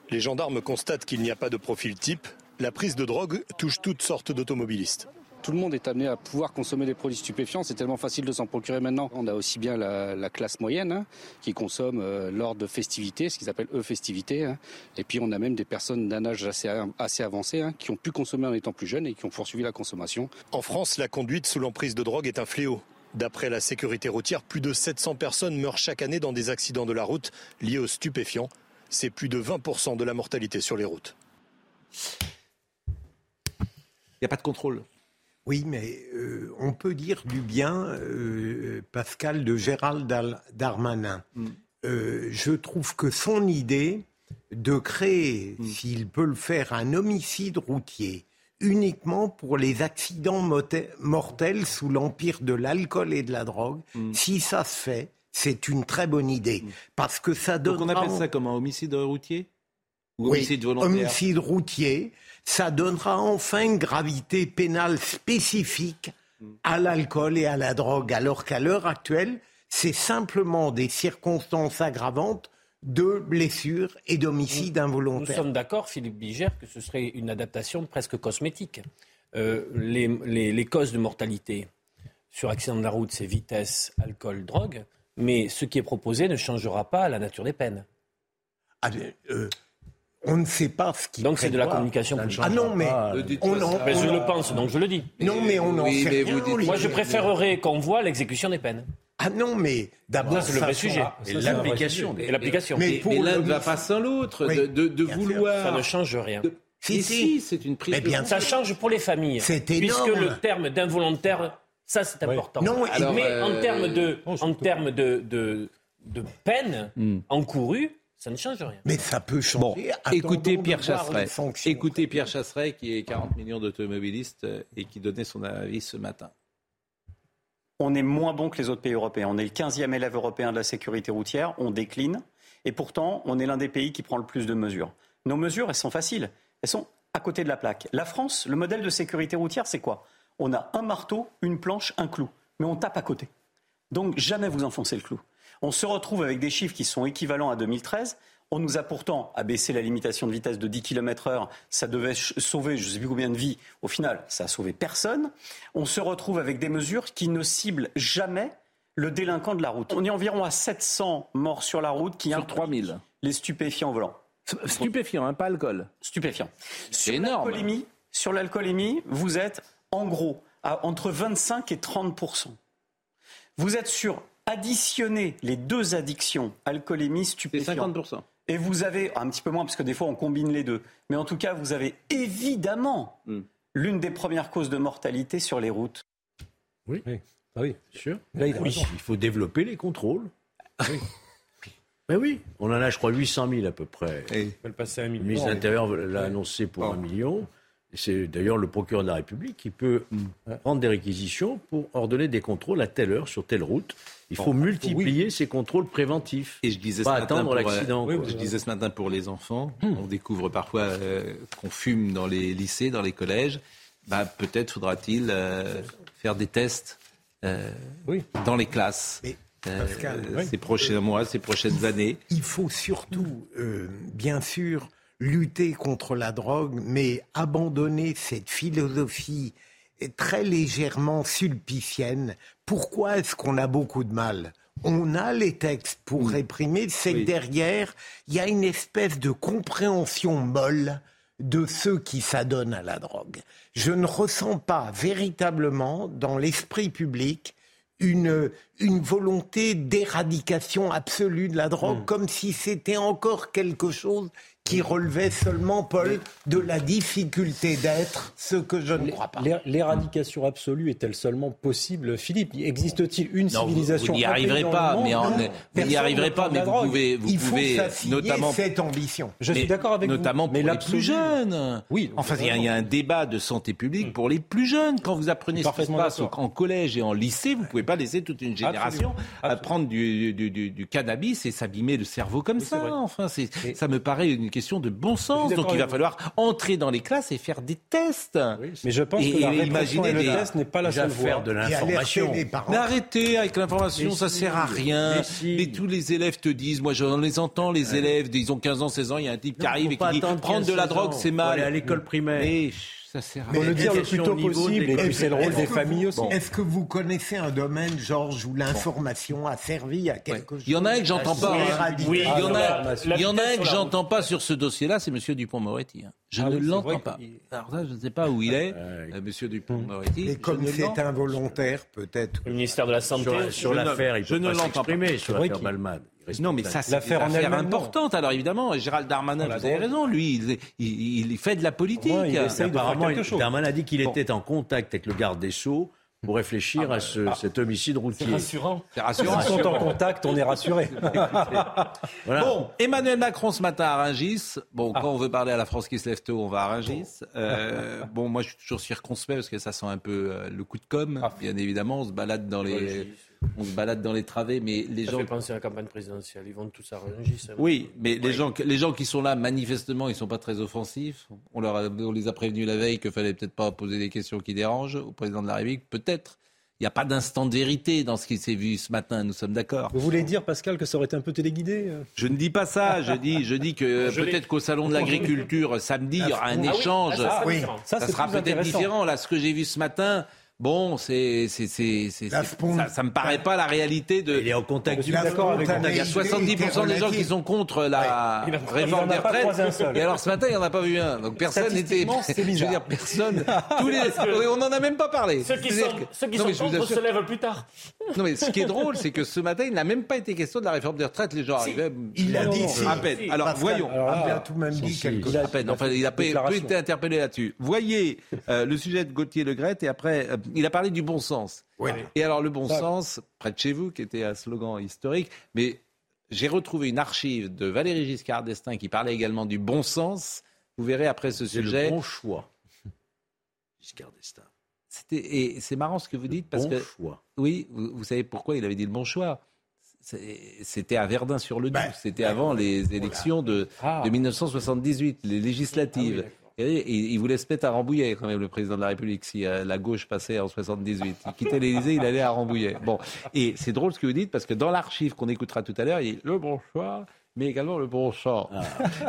Les gendarmes constatent qu'il n'y a pas de profil type, la prise de drogue touche toutes sortes d'automobilistes. Tout le monde est amené à pouvoir consommer des produits stupéfiants. C'est tellement facile de s'en procurer maintenant. On a aussi bien la, classe moyenne hein, qui consomme euh, lors de festivités, ce qu'ils appellent eux festivités. Hein. Et puis on a même des personnes d'un âge assez, assez avancé hein, qui ont pu consommer en étant plus jeunes et qui ont poursuivi la consommation. En France, la conduite sous l'emprise de drogue est un fléau. D'après la sécurité routière, plus de 700 personnes meurent chaque année dans des accidents de la route liés aux stupéfiants. C'est plus de 20% de la mortalité sur les routes. Il n'y a pas de contrôle. Oui, mais euh, on peut dire du bien, euh, Pascal, de Gérald Darmanin. Mm. Euh, je trouve que son idée de créer, mm. s'il peut le faire, un homicide routier uniquement pour les accidents mortels sous l'empire de l'alcool et de la drogue. Mm. Si ça se fait, c'est une très bonne idée. Parce que ça donne. Donc on appelle ça comment Homicide routier? Ou Oui, homicide volontaire? homicide routier, ça donnera enfin une gravité pénale spécifique à l'alcool et à la drogue, alors qu'à l'heure actuelle, c'est simplement des circonstances aggravantes de blessures et d'homicides Nous involontaires. sommes d'accord, Philippe Bigère, que ce serait une adaptation presque cosmétique. Euh, les, les- les causes de mortalité sur accident de la route, c'est vitesse, alcool, drogue. Mais ce qui est proposé ne changera pas la nature des peines. Ah, euh, on ne sait pas ce qui Donc c'est de la communication politique. Ah non, mais on en- Mais je on- le pense, donc je le dis. Non, mais on n'en Oui, sait mais rien. vous dites- Moi, je préférerais qu'on voit l'exécution des peines. Ah non, mais d'abord, c'est le vrai sujet. l'application l'application. Mais, Mais, l'un ne va pas sans l'autre, Oui, de, sûr. vouloir. Ça ne change rien. de- Si, si. c'est une prise Mais de bien Ça change pour les familles. C'est Puisque énorme. le terme d'involontaire, ça c'est important. Non, Alors, mais euh, en termes de, non, en termes de, de, de peine Hmm. encourue, ça ne change rien. Mais ça peut changer. Bon, écoutez Pierre Chasseret. Écoutez Pierre Chasseret qui est 40 millions d'automobilistes euh, et qui donnait son avis ce matin. on est moins bon que les autres pays européens. On est le 15e élève européen de la sécurité routière, on décline, et pourtant, on est l'un des pays qui prend le plus de mesures. Nos mesures, elles sont faciles, elles sont à côté de la plaque. La France, le modèle de sécurité routière, c'est quoi? On a un marteau, une planche, un clou, mais on tape à côté. Donc jamais vous enfoncez le clou. On se retrouve avec des chiffres qui sont équivalents à 2013. On nous a pourtant abaissé la limitation de vitesse de 10 km heure. Ça devait sauver je ne sais plus combien de vies. Au final, ça a sauvé personne. On se retrouve avec des mesures qui ne ciblent jamais le délinquant de la route. On est environ à 700 morts sur la route qui Sur impliquent 3000. les stupéfiants au volant. Stupéfiant, hein, pas alcool. Stupéfiants. Sur énorme. sur l'alcoolémie, vous êtes en gros à entre 25 et 30% Vous êtes sur additionner les deux addictions, alcoolémie, C'est stupéfiants. 50%. Et vous avez, un petit peu moins, parce que des fois on combine les deux, mais en tout cas, vous avez évidemment Hmm. l'une des premières causes de mortalité sur les routes. Oui, Oui. Ah oui. sûr. Là, il Oui, faut développer les contrôles. Mais oui, on en a, je crois, 800 000 à peu près. Et le passer à un Le million. ministre de l'Intérieur l'a annoncé pour un million. C'est d'ailleurs le procureur de la République qui peut prendre des réquisitions pour ordonner des contrôles à telle heure sur telle route. Il faut multiplier ces contrôles préventifs. Et je disais Pas ce matin attendre pour, euh, oui, je disais ce matin pour les enfants, on découvre parfois euh, qu'on fume dans les lycées, dans les collèges. Bah, peut-être faudra-t-il euh, faire des tests euh, Oui. dans les classes Mais, euh, Pascal, oui. ces prochains mois, ces prochaines années. Il faut surtout, euh, bien sûr, lutter contre la drogue, mais abandonner cette philosophie très légèrement sulpicienne. Pourquoi est-ce qu'on a beaucoup de mal? On a les textes pour réprimer, c'est que Oui. derrière, il y a une espèce de compréhension molle de ceux qui s'adonnent à la drogue. Je ne ressens pas véritablement dans l'esprit public une, une volonté d'éradication absolue de la drogue, comme si c'était encore quelque chose qui relevait seulement, Paul, de la difficulté d'être ce que je ne crois pas. L'é- L'éradication absolue est-elle seulement possible, Philippe? Existe-t-il une Non, vous- civilisation vous n'y arriverez pas, mais en- vous n'y arriverez ne pas, mais vous pouvez, vous Il faut pouvez s'assigner notamment cette ambition. Je suis d'accord avec notamment vous. Mais pour les plus jeunes. Oui, Enfin, il y, a- il y a un débat de santé publique pour les plus jeunes. Quand vous apprenez ce qui se Parfaitement passe en collège et en lycée, vous pouvez pas laisser toute une génération Absolument. prendre du, du- du- du cannabis et s'abîmer le cerveau comme Oui, ça. Enfin, ça me paraît une question de bon sens. Donc, il va falloir entrer dans les classes et faire des tests. Mais je pense Et- que la et des- test n'est pas la seule faire voie. de l'information. Mais arrêtez avec l'information, ça si, sert à rien. mais si. Mais tous les élèves te disent, moi j'en les entends, les élèves, ils ont 15 ans, 16 ans, il y a un type qui arrive et qui dit prendre de la 15 drogue, c'est mal. à l'école primaire. Ça sert à Faut rien. le dire le plus tôt possible, et puis c'est le rôle Est-ce des que familles vous- aussi. Est-ce que vous connaissez un domaine, Georges, où l'information a servi à quelque chose Il y en a un que j'entends pas. hein. Oui, il y en a, Ah, il y en a un que j'entends pas sur ce dossier-là, c'est Monsieur Dupont-Moretti. hein. Je Ah ne l'entends pas. Alors ça, je ne sais pas où il est, Ouais. euh, Monsieur Dupont-Moretti. Et comme c'est involontaire, peut-être. Le ministère de la Santé. Sur, l'affaire, il je peut ne pas l'entends s'exprimer sur l'affaire Balmade. Non, mais ça, c'est L'affaire une affaire importante. Alors évidemment, Gérald Darmanin, vous avez raison, lui, il, il- il fait de la politique. Ouais, il essaye de faire Apparemment, quelque chose. Darmanin a dit qu'il Bon. était en contact avec le garde des Sceaux pour réfléchir Ah bah, à ce- cet homicide routier. C'est rassurant. C'est rassurant. S'ils sont en contact, on est rassuré. Voilà. Bon, Emmanuel Macron ce matin à Rungis. Bon, quand on veut parler à la France qui se lève tôt, on va à Rungis. Euh, bon, moi, je suis toujours circonspect parce que ça sent un peu euh, le coup de com. Bien évidemment, on se balade dans les, on se balade dans les travées, mais les Ça gens. fait penser à la campagne présidentielle. Ils vont tous Rungis. hein. Oui, mais les gens, les gens qui sont là, manifestement, ils sont pas très offensifs. On leur, a- on les a prévenus la veille qu'il fallait peut-être pas poser des questions qui dérangent au président de la République. Peut-être. Il n'y a pas d'instant de vérité dans ce qui s'est vu ce matin. Nous sommes d'accord. Vous voulez dire, Pascal, que ça aurait été un peu téléguidé euh? Je ne dis pas ça, je dis, je dis que peut-être qu'au salon de l'agriculture samedi, il y aura un Ah oui, échange. ah, ça sera différent. Ça, Ça, sera peut-être différent. Là, ce que j'ai vu ce matin, bon, c'est, c'est, c'est, c'est- La c'est- spon- ça, ça me paraît pas la réalité de. Il est en contact Je suis d'accord avec vous. Il y a 70% des gens qui sont contre la réforme en a des pas croisé un retraites. seul. Et alors ce matin, il n'y en a pas vu un. Donc personne n'était. Je veux dire, personne. Tous les... Parce que- On n'en a même pas parlé. Ceux qui C'est-à-dire sont, que- ceux qui Non, sont mais je vous contre se lèvent plus tard. non mais ce qui est drôle, c'est que ce matin, il n'a même pas été question de la réforme des retraites. Les gens arrivaient. Il a Non, dit si. à peine. Si. Alors voyons. alors là, il a tout de même dit Si, quelque si, chose. À peine. Enfin, il a peu, été interpellé là-dessus. Voyez euh, le sujet de Gauthier Legrette et après, euh, il a parlé du bon sens. Oui. Et alors le bon Ça- sens, près de chez vous, qui était un slogan historique, mais j'ai retrouvé une archive de Valéry Giscard d'Estaing qui parlait également du bon sens. Vous verrez après ce sujet. le bon choix. Giscard d'Estaing. C'était- Et c'est marrant ce que vous dites parce Bon que choix. oui, vous, vous savez pourquoi il avait dit le bon choix. C'était à Verdun-sur-le-Doubs. Ben, C'était avant les élections de, Ah. de 1978, les législatives. Ah oui, il voulait se mettre à Rambouillet, quand même, le président de la République, si euh, la gauche passait en 78. Il quittait l'Élysée, il allait à Rambouillet. Bon. Et c'est drôle ce que vous dites, parce que dans l'archive qu'on écoutera tout à l'heure, il dit le bon choix, mais également le bon chant.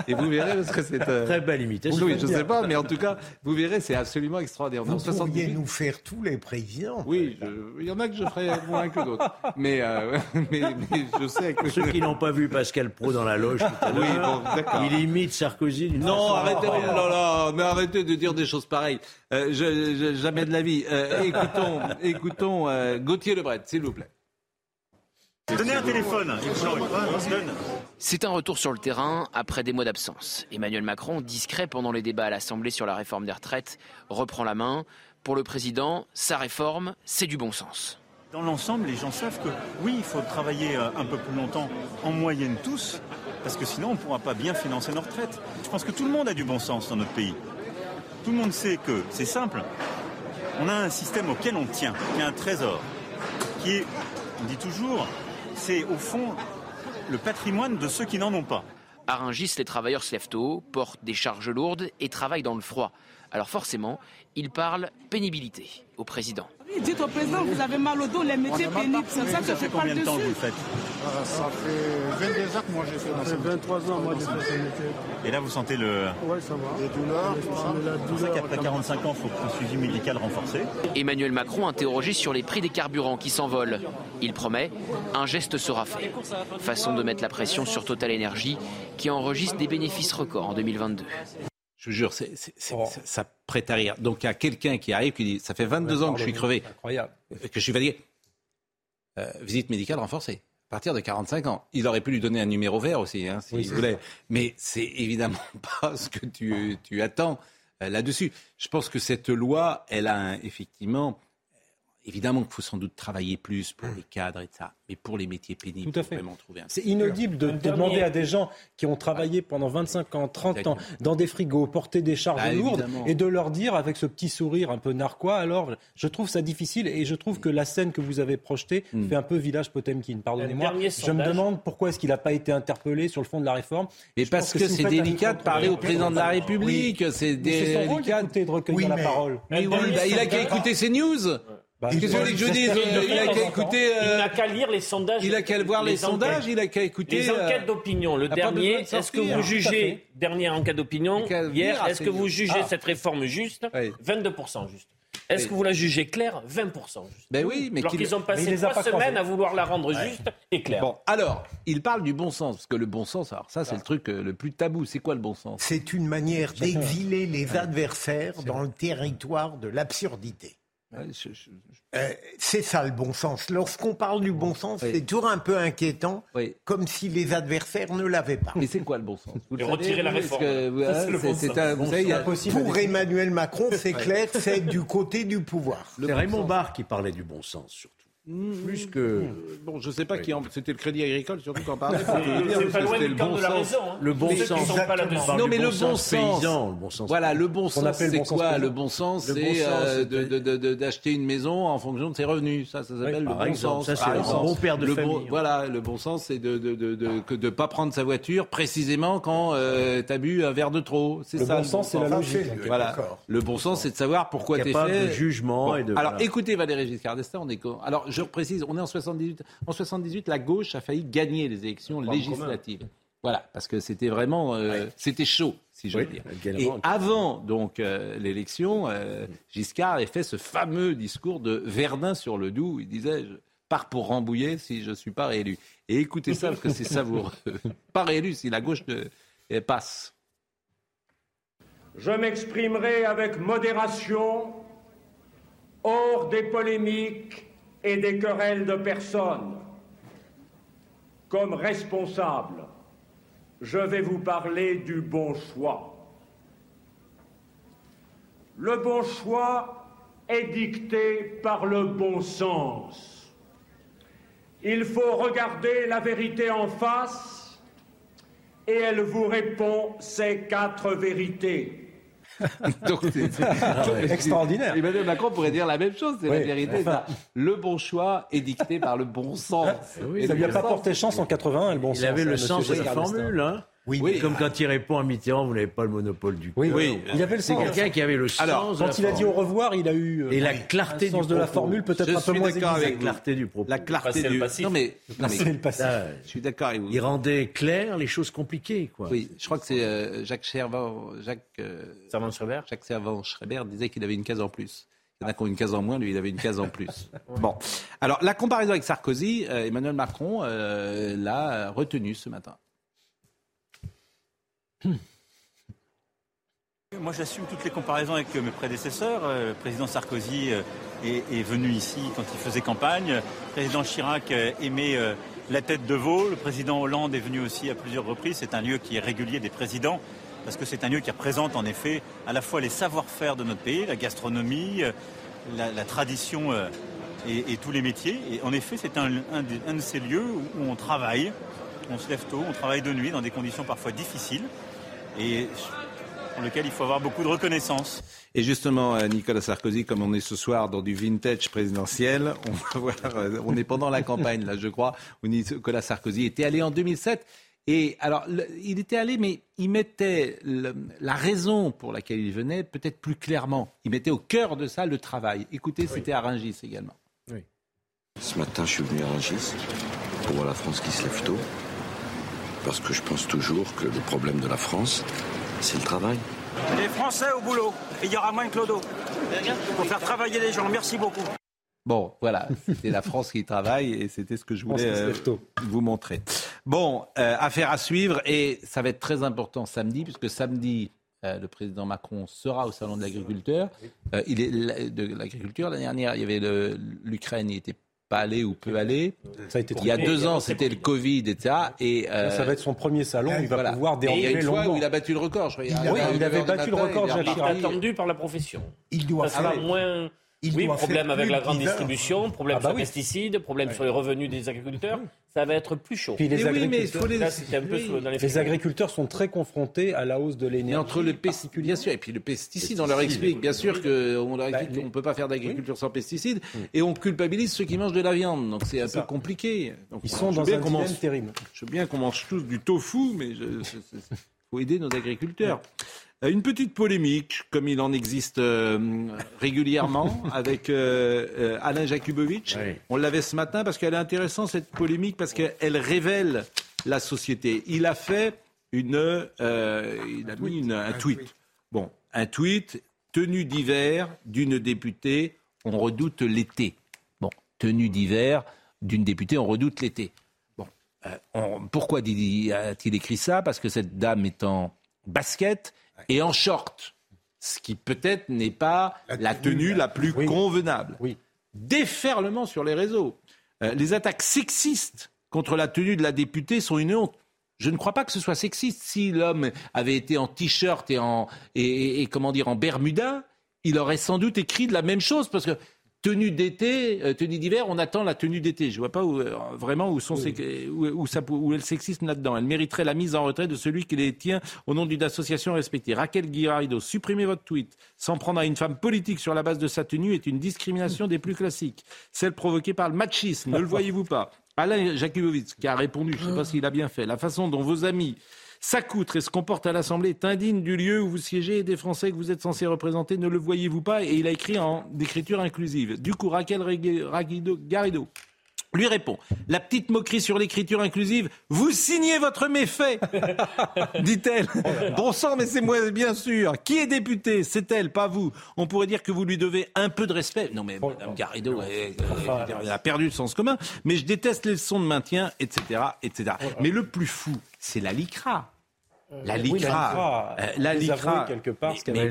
Et vous verrez, parce que c'est. euh, Très belle imitation. Oui, je ne sais pas, mais en tout cas, vous verrez, c'est absolument extraordinaire. Vous En pourriez 78, nous faire tous les présidents. oui, je- il y en a que je ferai moins que d'autres. Mais, euh, mais, mais je sais que. Ceux qui n'ont pas vu Pascal Pro dans la loge, tout à Oui, l'heure, bon, d'accord. il imite Sarkozy d'une Non, façon arrêtez, oh là là, mais arrêtez de dire des choses pareilles. Euh, je- je- jamais de la vie. Euh, écoutons, écoutons euh, Gauthier Lebret, s'il vous plaît. Donnez un téléphone. C'est un retour sur le terrain après des mois d'absence. Emmanuel Macron, discret pendant les débats à l'Assemblée sur la réforme des retraites, reprend la main. Pour le président, sa réforme, c'est du bon sens. Dans l'ensemble, les gens savent que oui, il faut travailler euh, un peu plus longtemps, en moyenne tous, parce que sinon on ne pourra pas bien financer nos retraites. Je pense que tout le monde a du bon sens dans notre pays. Tout le monde sait que c'est simple. On a un système auquel on tient, qui est un trésor, qui est, on dit toujours, c'est au fond le patrimoine de ceux qui n'en ont pas. À Rungis, les travailleurs se lèvent tôt, portent des charges lourdes et travaillent dans le froid. Alors forcément, il parle pénibilité au président. Dites au président, vous avez mal au dos, les métiers pénibles. C'est ça que Ça je fait parle combien de temps que vous dessus. le faites? Ça fait 22 ans que moi j'ai fait dans Ça fait 23 ans, moi j'ai fait ce métier. Et là, vous sentez le... Ouais, ça va. Les douleurs, tout ça. C'est pour ça qu'après 45 ans, il faut un suivi médical renforcé. Emmanuel Macron interrogé sur les prix des carburants qui s'envolent. Il promet, un geste sera fait. Façon de mettre la pression sur Total Energy qui enregistre des bénéfices records en 2022. Je vous jure, ça, ça prête à rire. Donc il y a quelqu'un qui arrive qui dit Ça fait 22 ans que je suis crevé, Incroyable. que je suis fatigué. Euh, visite médicale renforcée. À partir de 45 ans. Il aurait pu lui donner un numéro vert aussi, hein, s'il Oui, voulait. Mais c'est évidemment pas ce que tu, tu attends euh, là-dessus. Je pense que cette loi, elle a un- effectivement. Évidemment qu'il faut sans doute travailler plus pour les cadres et ça, mais pour les métiers pénibles, Tout à il faut fait. vraiment trouver un. C'est inaudible de, demander à des gens qui ont travaillé pendant 25 ans, 30 ans, dans des frigos, porter des charges Bah, lourdes, évidemment. et de leur dire avec ce petit sourire un peu narquois, alors je trouve ça difficile, et je trouve que la scène que vous avez projetée Hmm. fait un peu village Potemkin. Pardonnez-moi. Je me demande pourquoi est-ce qu'il n'a pas été interpellé sur le fond de la réforme. Mais Je parce que, c'est délicat de parler au président de la République. C'est Mais c'est son rôle délicat. de recueillir Oui, la parole. Mais oui, bah, il a qu'à écouter ses news. Bah, Qu'est-ce que vous voulez que je dise j'espère Il a qu'à écouter. Il euh, n'a qu'à lire les sondages. Il a qu'à voir les, sondages, il a qu'à écouter. Les euh, enquêtes d'opinion. Le dernier, de est-ce que vous jugez, dernière enquête d'opinion, hier, est-ce que vous jugez Ah. cette réforme juste Oui. 22% juste. Est-ce Oui. que vous la jugez claire 20% juste. Ben oui, mais Alors qu'il- qu'ils ont passé trois pas semaines à vouloir la rendre juste et claire. Bon, alors, il parle du bon sens, parce que le bon sens, alors ça, c'est le truc euh, le plus tabou. C'est quoi le bon sens? C'est une manière d'exiler les adversaires dans le territoire de l'absurdité. Euh, c'est ça le bon sens. Lorsqu'on parle du bon sens, c'est toujours un peu inquiétant, comme si les adversaires ne l'avaient pas. Mais c'est quoi le bon sens? Et retirer la réforme. Pour Emmanuel Macron, c'est clair, c'est du côté du pouvoir. C'est Raymond Barre qui parlait du bon sens, surtout. Plus que. Bon, je ne sais pas qui en... C'était le Crédit Agricole, surtout qu'en parlait. C'est pas loin du camp de la raison. hein. Le bon sens. Non, mais le bon sens. paysan, le bon sens. Voilà, le bon sens, appelle c'est bon sens quoi. Le bon sens, Le bon c'est sens, euh, d'acheter une maison en fonction de ses revenus. Ça, ça s'appelle le bon exemple, sens. ça, c'est exemple. bon père de le famille. Bon, voilà, le bon sens, c'est de de de de que de pas prendre sa voiture précisément quand euh, t'as bu un verre de trop. C'est Le ça. bon sens, c'est la logique. Voilà. Le bon sens, c'est de savoir pourquoi t'es Capable fait. de jugement Alors, écoutez Valéry Giscard d'Estaing, on est co- Alors, je précise, on est en 78. En 78, la gauche a failli gagner les élections législatives. Voilà, parce que c'était vraiment, euh, c'était chaud, si je veux Oui, dire. Et avant donc euh, l'élection, euh, Giscard avait fait ce fameux discours de Verdun sur le Doubs. Il disait je pars pour Rambouillet si je suis pas réélu. Et écoutez ça parce que c'est savoureux. pas réélu si la gauche ne- passe. Je m'exprimerai avec modération, hors des polémiques et des querelles de personnes. Comme responsable, je vais vous parler du bon choix. Le bon choix est dicté par le bon sens. Il faut regarder la vérité en face et elle vous répond ces quatre vérités. Donc, c'est- c'est- Extraordinaire. Emmanuel Macron pourrait dire la même chose, c'est la Oui, vérité. enfin. Le bon choix est dicté par le bon sens. Et ça lui a pas porté chance en 81, le bon Il sens. avait hein, le monsieur sens de la formule, hein Oui, Oui, comme quand il répond à Mitterrand, vous n'avez pas le monopole du Oui, cœur. oui. Il avait le C'est sens. quelqu'un qui avait le sens. Alors, de la Quand il a dit au revoir, il a eu euh, Et la un clarté sens du de la formule peut-être un peu suis moins d'accord aiguisé. avec La clarté du propos. La clarté le du. passif. Non mais, non, mais- C'est le passif. Ah, je suis d'accord avec vous. il rendait clair les choses compliquées, quoi. Oui, je crois que c'est euh, Jacques Servan, Jacques, euh, Servan-Schreiber Jacques Servan-Schreiber disait qu'il avait une case en plus. Il y en a qui ont une case en moins, lui, il avait une case en plus. Bon, alors la comparaison avec Sarkozy, euh, Emmanuel Macron euh, l'a retenu ce matin. Moi, j'assume toutes les comparaisons avec euh, mes prédécesseurs. Euh, Le président Sarkozy euh, est, venu ici quand il faisait campagne. Le président Chirac aimait la tête de veau. Le président Hollande est venu aussi à plusieurs reprises. C'est un lieu qui est régulier des présidents parce que c'est un lieu qui représente en effet à la fois les savoir-faire de notre pays, la gastronomie, la, tradition et, tous les métiers. Et en effet, c'est un de ces lieux où on travaille. On se lève tôt, on travaille de nuit dans des conditions parfois difficiles. Et pour lequel il faut avoir beaucoup de reconnaissance. Et justement, euh, Nicolas Sarkozy, comme on est ce soir dans du vintage présidentiel, on va voir, euh, on est pendant la campagne, là, je crois, où Nicolas Sarkozy était allé en 2007. Et alors, le- il était allé, mais il mettait le- la raison pour laquelle il venait peut-être plus clairement. Il mettait au cœur de ça le travail. Écoutez, c'était à Rungis également. Ce matin, je suis venu à Rungis pour voir la France qui se lève tôt. Parce que je pense toujours que le problème de la France, c'est le travail. Les Français au boulot, et il y aura moins de clodo. Pour faire travailler les gens, merci beaucoup. Bon, voilà, c'était la France qui travaille et c'était ce que je voulais euh, vous montrer. Bon, euh, affaire à suivre et ça va être très important samedi puisque samedi, euh, le président Macron sera au salon de l'agriculteur. Euh, il est de l'agriculture l'année dernière, il y avait l'Ukraine, il était pas allé ou peu allé. Ça a été Il y a deux ans, c'était le Covid, etc. Et euh, Ça va être son premier salon, il va voilà. pouvoir Et il y a une fois où il a battu le record. Je crois. Il il 9 avait battu le matin, record, Jacques. Chirac. attendu par la profession. Il doit faire. moins. Il oui, doit problème avec la de grande 10 heures. distribution, problème Ah bah sur les oui. pesticides, problème sur les revenus des agriculteurs. Ça va être plus chaud. Puis les Mais oui, mais il agriculteurs, faut les- Là, c'était un peu oui. sous- dans les les agriculteurs sont très confrontés à la hausse de l'énergie. entre le pesticide, bien sûr, et puis le pesticide, on leur explique, bien sûr qu'on leur explique Bah, qu'on ne peut pas faire d'agriculture sans pesticides, et on culpabilise ceux qui mangent de la viande, donc c'est un peu compliqué. Donc, Ils je sont dans un dilemme mange- terrible. Je veux bien qu'on mange tous du tofu, mais il faut aider nos agriculteurs. Euh, Une petite polémique, comme il en existe euh, régulièrement, avec euh, euh, Alain Jakubowicz. Oui. On l'avait ce matin parce qu'elle est intéressante, cette polémique, parce qu'elle révèle la société. Il a fait une... il a mis une- un tweet. Bon, un tweet, tenue d'hiver d'une députée, on redoute l'été. Bon, tenue d'hiver d'une députée, on redoute l'été. Bon, on- pourquoi a-t-il écrit ça? Parce que cette dame est en basket et en short. ce qui peut-être n'est pas la, tenue, la plus convenable. Déferlement sur les réseaux. Euh, les attaques sexistes contre la tenue de la députée sont une honte. Je ne crois pas que ce soit sexiste. Si l'homme avait été en t-shirt et en et, comment dire en bermuda, il aurait sans doute écrit de la même chose parce que tenue d'été, euh, tenue d'hiver, on attend la tenue d'été. Je ne vois pas où, euh, vraiment où, sont où, ça, où est le sexisme là-dedans. Elle mériterait la mise en retrait de celui qui les tient au nom d'une association respectée. Raquel Guirarido, supprimez votre tweet. S'en prendre à une femme politique sur la base de sa tenue est une discrimination des plus classiques. Celle provoquée par le machisme, ne le voyez-vous pas? Alain Jakubowicz, qui a répondu, je ne sais pas s'il a bien fait, la façon dont vos amis s'accoutrent et se comportent à l'Assemblée est indigne du lieu où vous siégez et des Français que vous êtes censés représenter. Ne le voyez-vous pas Et il a écrit en écriture inclusive. Du coup, Raquel Garrido lui répond La petite moquerie sur l'écriture inclusive, vous signez votre méfait dit-elle. Bon sang, mais c'est moi, bien sûr. Qui est député? C'est elle, pas vous. On pourrait dire que vous lui devez un peu de respect. Non, mais Mme Garrido, elle, a perdu le sens commun. Mais je déteste les leçons de maintien, etc. etc. Mais le plus fou, c'est la LICRA. La LICRA, la LICRA, quelque part, mais, mais,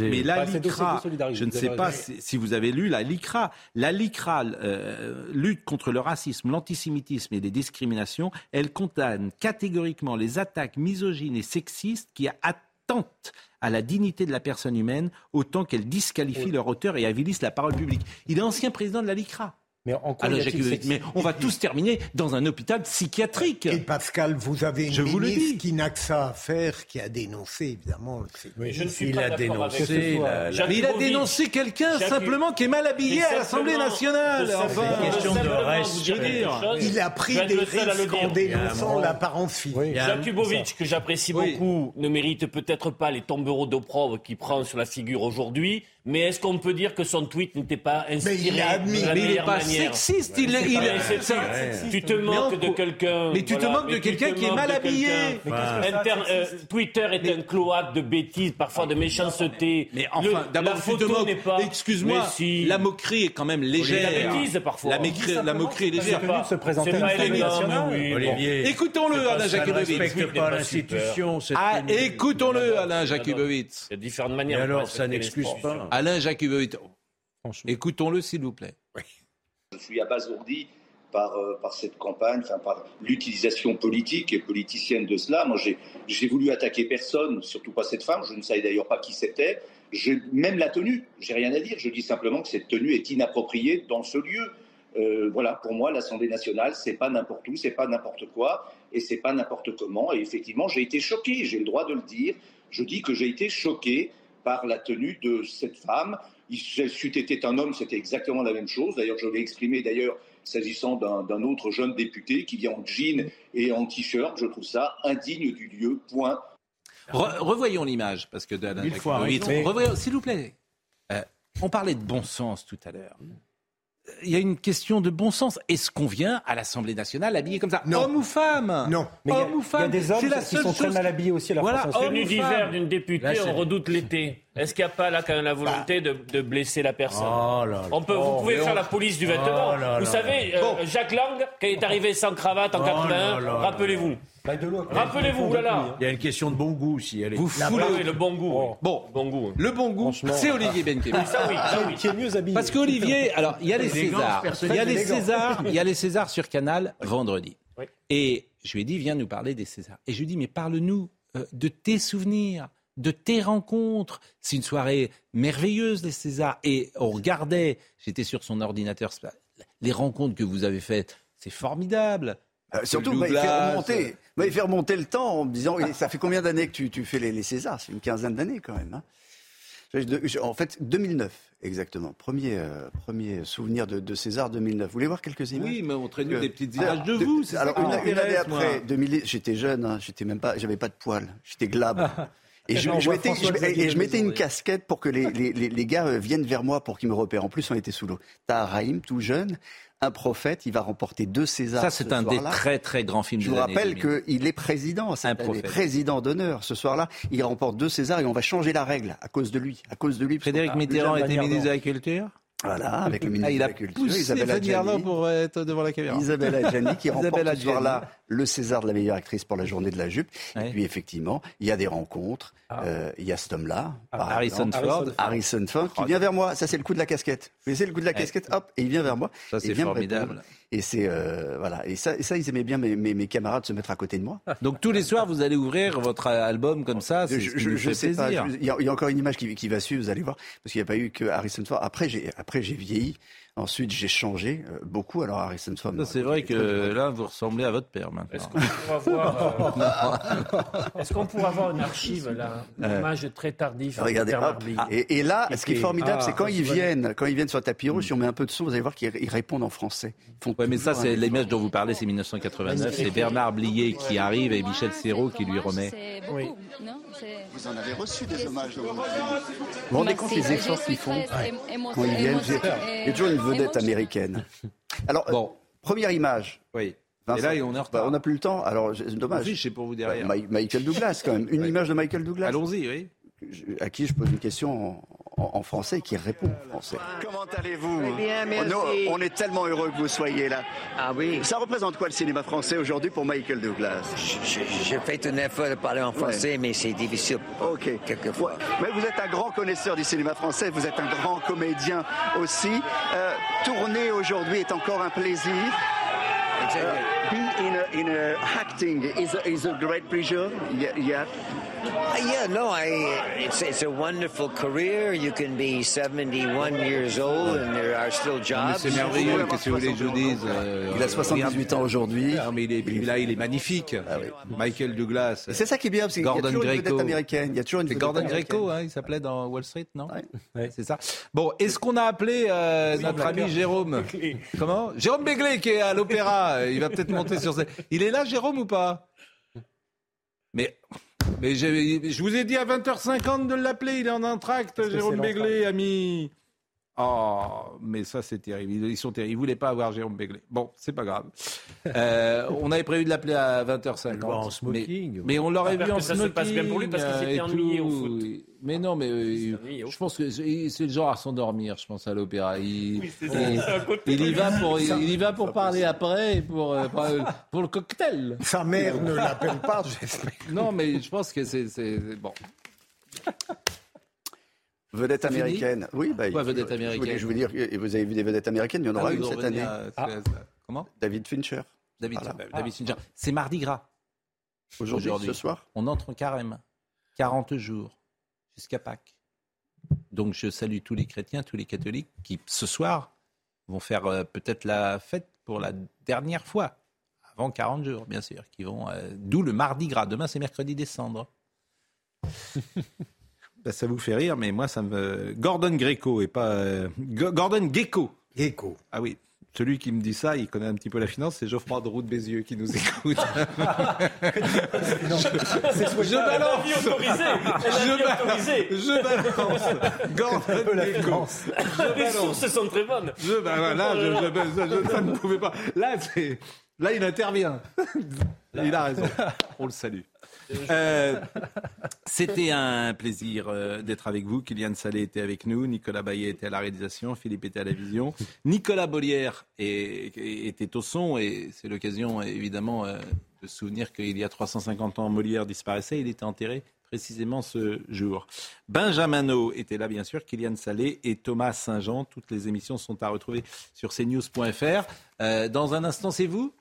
mais, la LICRA, je ne sais pas si, vous avez lu la LICRA. La LICRA euh, lutte contre le racisme, l'antisémitisme et les discriminations. Elle condamne catégoriquement les attaques misogynes et sexistes qui attentent à la dignité de la personne humaine autant qu'elles disqualifient leur auteur et avilissent la parole publique. Il est ancien président de la LICRA. Mais, mais on va tous terminer dans un hôpital psychiatrique. Et Pascal, vous avez une Je vous ministre qui n'a que ça à faire, qui a dénoncé, évidemment. Oui, je ne suis il a dénoncé. Mais il a dénoncé quelqu'un simplement qui est mal habillé à l'Assemblée nationale. Enfin, une question de respect. Il a pris des risques en dénonçant l'apparence physique. Jakubovic, que j'apprécie beaucoup, ne mérite peut-être pas les tombereaux d'opprobre qu'il prend sur la figure aujourd'hui. Mais est-ce qu'on peut dire que son tweet n'était pas inspiré mais il, admis, mais il n'est pas sexiste. Il, il, il tu te moques de quelqu'un. Mais tu te moques de quelqu'un qui est mal habillé. Euh, Twitter est un cloaque de bêtises, parfois de méchanceté. Mais enfin, d'abord, tu te moques. Excuse-moi, la moquerie est quand même légère. La bêtise, parfois. La moquerie est légère. se présenter Olivier. Écoutons-le, Alain Jakubowicz. Pas l'institution. Ah, écoutons-le, Alain Jakubowicz. Il y a différentes manières. alors, ça n'excuse pas. Alain Jakubowicz. Écoutons-le, s'il vous plaît. Je suis abasourdi par, euh, cette campagne, par l'utilisation politique et politicienne de cela. Moi, j'ai voulu attaquer personne, surtout pas cette femme. Je ne savais d'ailleurs pas qui c'était. Même la tenue, j'ai rien à dire. Je dis simplement que cette tenue est inappropriée dans ce lieu. Euh, voilà, pour moi, l'Assemblée nationale, c'est pas n'importe où, c'est pas n'importe quoi, et c'est pas n'importe comment. Et effectivement, j'ai été choqué. J'ai le droit de le dire. Je dis que j'ai été choqué par la tenue de cette femme. Si été un homme, c'était exactement la même chose. D'ailleurs, je l'ai exprimé d'ailleurs s'agissant d'un autre jeune député qui vient en jean et en t-shirt. Je trouve ça indigne du lieu, point. revoyons l'image, parce que s'il vous plaît. Euh, on parlait de bon sens tout à l'heure il y a une question de bon sens. Est-ce qu'on vient à l'Assemblée nationale habillé comme ça? Non. Homme ou femme? Non. Mais homme ou femme Il y a des hommes qui sont très mal habillés aussi à la voilà, Tenue d'hiver d'une députée, on redoute l'été. Est-ce qu'il n'y a pas là quand même la volonté de, de, blesser la personne oh là là. On peut, Vous pouvez faire la police du vêtement. Oh vous savez, euh, Jacques Lang, quand il est arrivé sans cravate en 81, rappelez-vous. Rappelez-vous, là. Il y a une question de bon goût aussi. Vous foulez le bon goût. Oh. Bon, bon goût. Le bon goût, c'est Olivier Benkevi. ça oui, ça oui. Qui est mieux habillé. Parce qu'Olivier, alors il y a les Césars, il y a les Césars, il y a les Césars sur Canal vendredi. Et je lui ai dit, viens nous parler des Césars. Et je lui ai dit, mais parle-nous euh, de tes souvenirs de tes rencontres. C'est une soirée merveilleuse, les Césars. Et on regardait, j'étais sur son ordinateur, les rencontres que vous avez faites, c'est formidable. Euh, surtout, il fait remonter, fait remonter le temps en me disant, ça fait combien d'années que tu, fais les, Césars? C'est une quinzaine d'années quand même. Hein. en fait, 2009, exactement. Premier, euh, premier souvenir de, César 2009. Vous voulez voir quelques images? Oui, mais montrez-nous des petites images de, vous. Alors, une, année après, j'étais jeune, hein, j'étais même pas, j'avais pas de poils, j'étais glabre. Et je, mettais, une casquette pour que les, les, gars euh, viennent vers moi pour qu'ils me repèrent. En plus, on était sous l'eau. T'as Raïm, tout jeune, un prophète, il va remporter deux Césars. Ça, c'est un des très très grands films. Je vous rappelle qu'il est président, un président d'honneur ce soir-là. Il remporte deux Césars et on va changer la règle à cause de lui, à cause de lui. Frédéric Mitterrand était ministre de la Culture? Voilà, avec le ministre ah, il de a la Culture, poussé Isabelle Adjani. pour être devant la caméra. Isabelle Adjani qui remporte ce soir-là le César de la meilleure actrice pour la journée de la jupe. Ouais. Et puis effectivement, il y a des rencontres. Euh, il y a cet homme-là, Ah. Harrison. Ford. Harrison Ford, qui vient vers moi. Ça, c'est le coup de la casquette. Vous connaissez le coup de la casquette? Hop, et il vient vers moi. Ça, c'est formidable. Et c'est euh, voilà. Et ça, et ça, ils aimaient bien mes, mes, mes camarades se mettre à côté de moi. Donc tous les soirs, vous allez ouvrir votre album comme ça, Je, je, sais pas. plaisir. Il y, a, il y a encore une image qui, qui va suivre, vous allez voir, parce qu'il n'y a pas eu que Harrison Ford. Après, j'ai après j'ai vieilli. Ensuite, j'ai changé euh, beaucoup. Alors Harrison Ford. C'est vrai que là, vous ressemblez à votre père maintenant. On va voir, euh, Est-ce qu'on pourra avoir une archive, là, un Euh, hommage très tardif Regardez, hop. Blier Et, et là, ce qui est formidable, Ah, c'est quand ils viennent, quand ils viennent sur le tapis rouge, si on met un peu de son, vous allez voir qu'ils ils répondent en français. Ils font Ouais, mais ça, c'est l'image dont vous parlez, c'est 1989. C'est Bernard Blier qui arrive et Michel Serrault qui lui remet. Oui. Vous en avez reçu des hommages de Vous vous rendez compte les efforts qu'ils font quand ils viennent Il y a toujours une vedette émotion. américaine. Alors, bon. première image. Oui. Vincent. Et là, on est en retard. Bah, on n'a plus le temps. Alors, c'est dommage. Oui, c'est pour vous derrière. Ma- Michael Douglas, quand même. Une image de Michael Douglas. Allons-y, oui. À qui je pose une question en, en- en français et qui répond en français. Comment allez-vous Très bien, merci. Nous, on est tellement heureux que vous soyez là. Ah oui. Ça représente quoi le cinéma français aujourd'hui pour Michael Douglas? Je, je fais un effort de parler en français, mais c'est difficile. Ok. Quelquefois. Mais vous êtes un grand connaisseur du cinéma français, vous êtes un grand comédien aussi. Euh, tourner aujourd'hui est encore un plaisir. Uh, be in, a, in a acting is a, is a great pleasure. Yeah, yeah. Uh, yeah, no, I. It's it's a wonderful career. You can be 71 years old, and there are still jobs. c'est merveilleux, qu'est-ce que vous voulez que je vous dise euh, Il a 78 ans aujourd'hui. Ah, mais il est, là, il est magnifique. Michael Douglas. C'est ça qui est bien, parce qu'il y a Gordon toujours une Greco. vedette américaine. Il y a toujours une vedette Gordon américaine. Greco, hein, il s'appelait dans Wall Street, non C'est ça. Bon, est-ce qu'on a appelé euh, notre ami Jérôme Comment? Jérôme Béglé qui est à l'opéra. Il va peut-être monter sur scène. Il est là, Jérôme, ou pas? Mais, mais j'ai- je vous ai dit à 20h50 de l'appeler. Il est en entracte, Jérôme Béglé, ami. Oh, mais ça c'est terrible. Ils sont terribles. Ils voulaient pas avoir Jérôme Béglé. Bon, c'est pas grave. Euh, on avait prévu de l'appeler à 20h50. en smoking. Mais, mais on l'aurait vu en que ça se smoking. passe bien pour lui parce qu'il euh, s'était et ennuyé au tout. foot. Mais non, mais euh, je pense que c'est le genre à s'endormir. Je pense à l'opéra. Il, Oui, ça, il- y va pour, il, Ça- y va pour parler après, et pour euh, pour, euh, pour le cocktail. Sa mère ne l'appelle pas, j'espère. Non, mais je pense que c'est- bon. Vedette américaine. Oui, bah, Quoi, je- vedette je voulais- américaine Je veux dire, vous avez vu des vedettes américaines, il y en Ah aura oui, une cette année. à- Ah. Comment David Fincher. David, Voilà. bah, David Fincher. C'est mardi gras. Aujourd'hui, ce soir? On entre en carême. 40 jours jusqu'à Pâques. Donc je salue tous les chrétiens, tous les catholiques qui, ce soir, vont faire euh, peut-être la fête pour la dernière fois. Avant 40 jours, bien sûr. Qui vont, euh, D'où le mardi gras. Demain, c'est mercredi décembre. Ben, ça vous fait rire, mais moi, ça me. Gordon Greco et pas. euh, Go- Gordon Gecko. Gecko. Ah oui. Celui qui me dit ça, il connaît un petit peu la finance, c'est Geoffroy de Roux de Bézieux qui nous écoute. je, je balance. Je vie balance. autorisée. Je balance. Gordon Gecko. Je Les balance. sources sont très bonnes. Je, ben voilà, je, je- je- ça ne pouvait pas. Là, c'est, là, il intervient. Il a raison. On le salue. Euh, C'était un plaisir euh, d'être avec vous. Kylian Salé était avec nous, Nicolas Baillet était à la réalisation, Philippe était à la vision, Nicolas Bollière était au son et c'est l'occasion évidemment euh, de se souvenir qu'il y a 350 ans, Molière disparaissait, il était enterré précisément ce jour. Benjamin No était là, bien sûr, Kylian Salé et Thomas Saint-Jean. Toutes les émissions sont à retrouver sur cnews.fr. Euh, dans un instant, c'est vous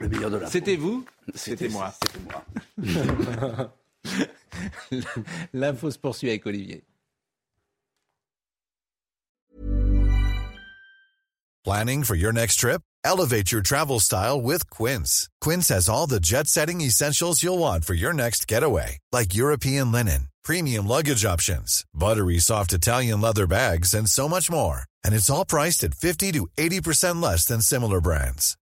Le meilleur de la C'était vous C'était- C'était moi. C'était moi. L'info se poursuit avec Olivier. Planning for your next trip? Elevate your travel style with Quince. Quince has all the jet setting essentials you'll want for your next getaway, like European linen, premium luggage options, buttery soft Italian leather bags, and so much more. And it's all priced at 50 to 80% less than similar brands.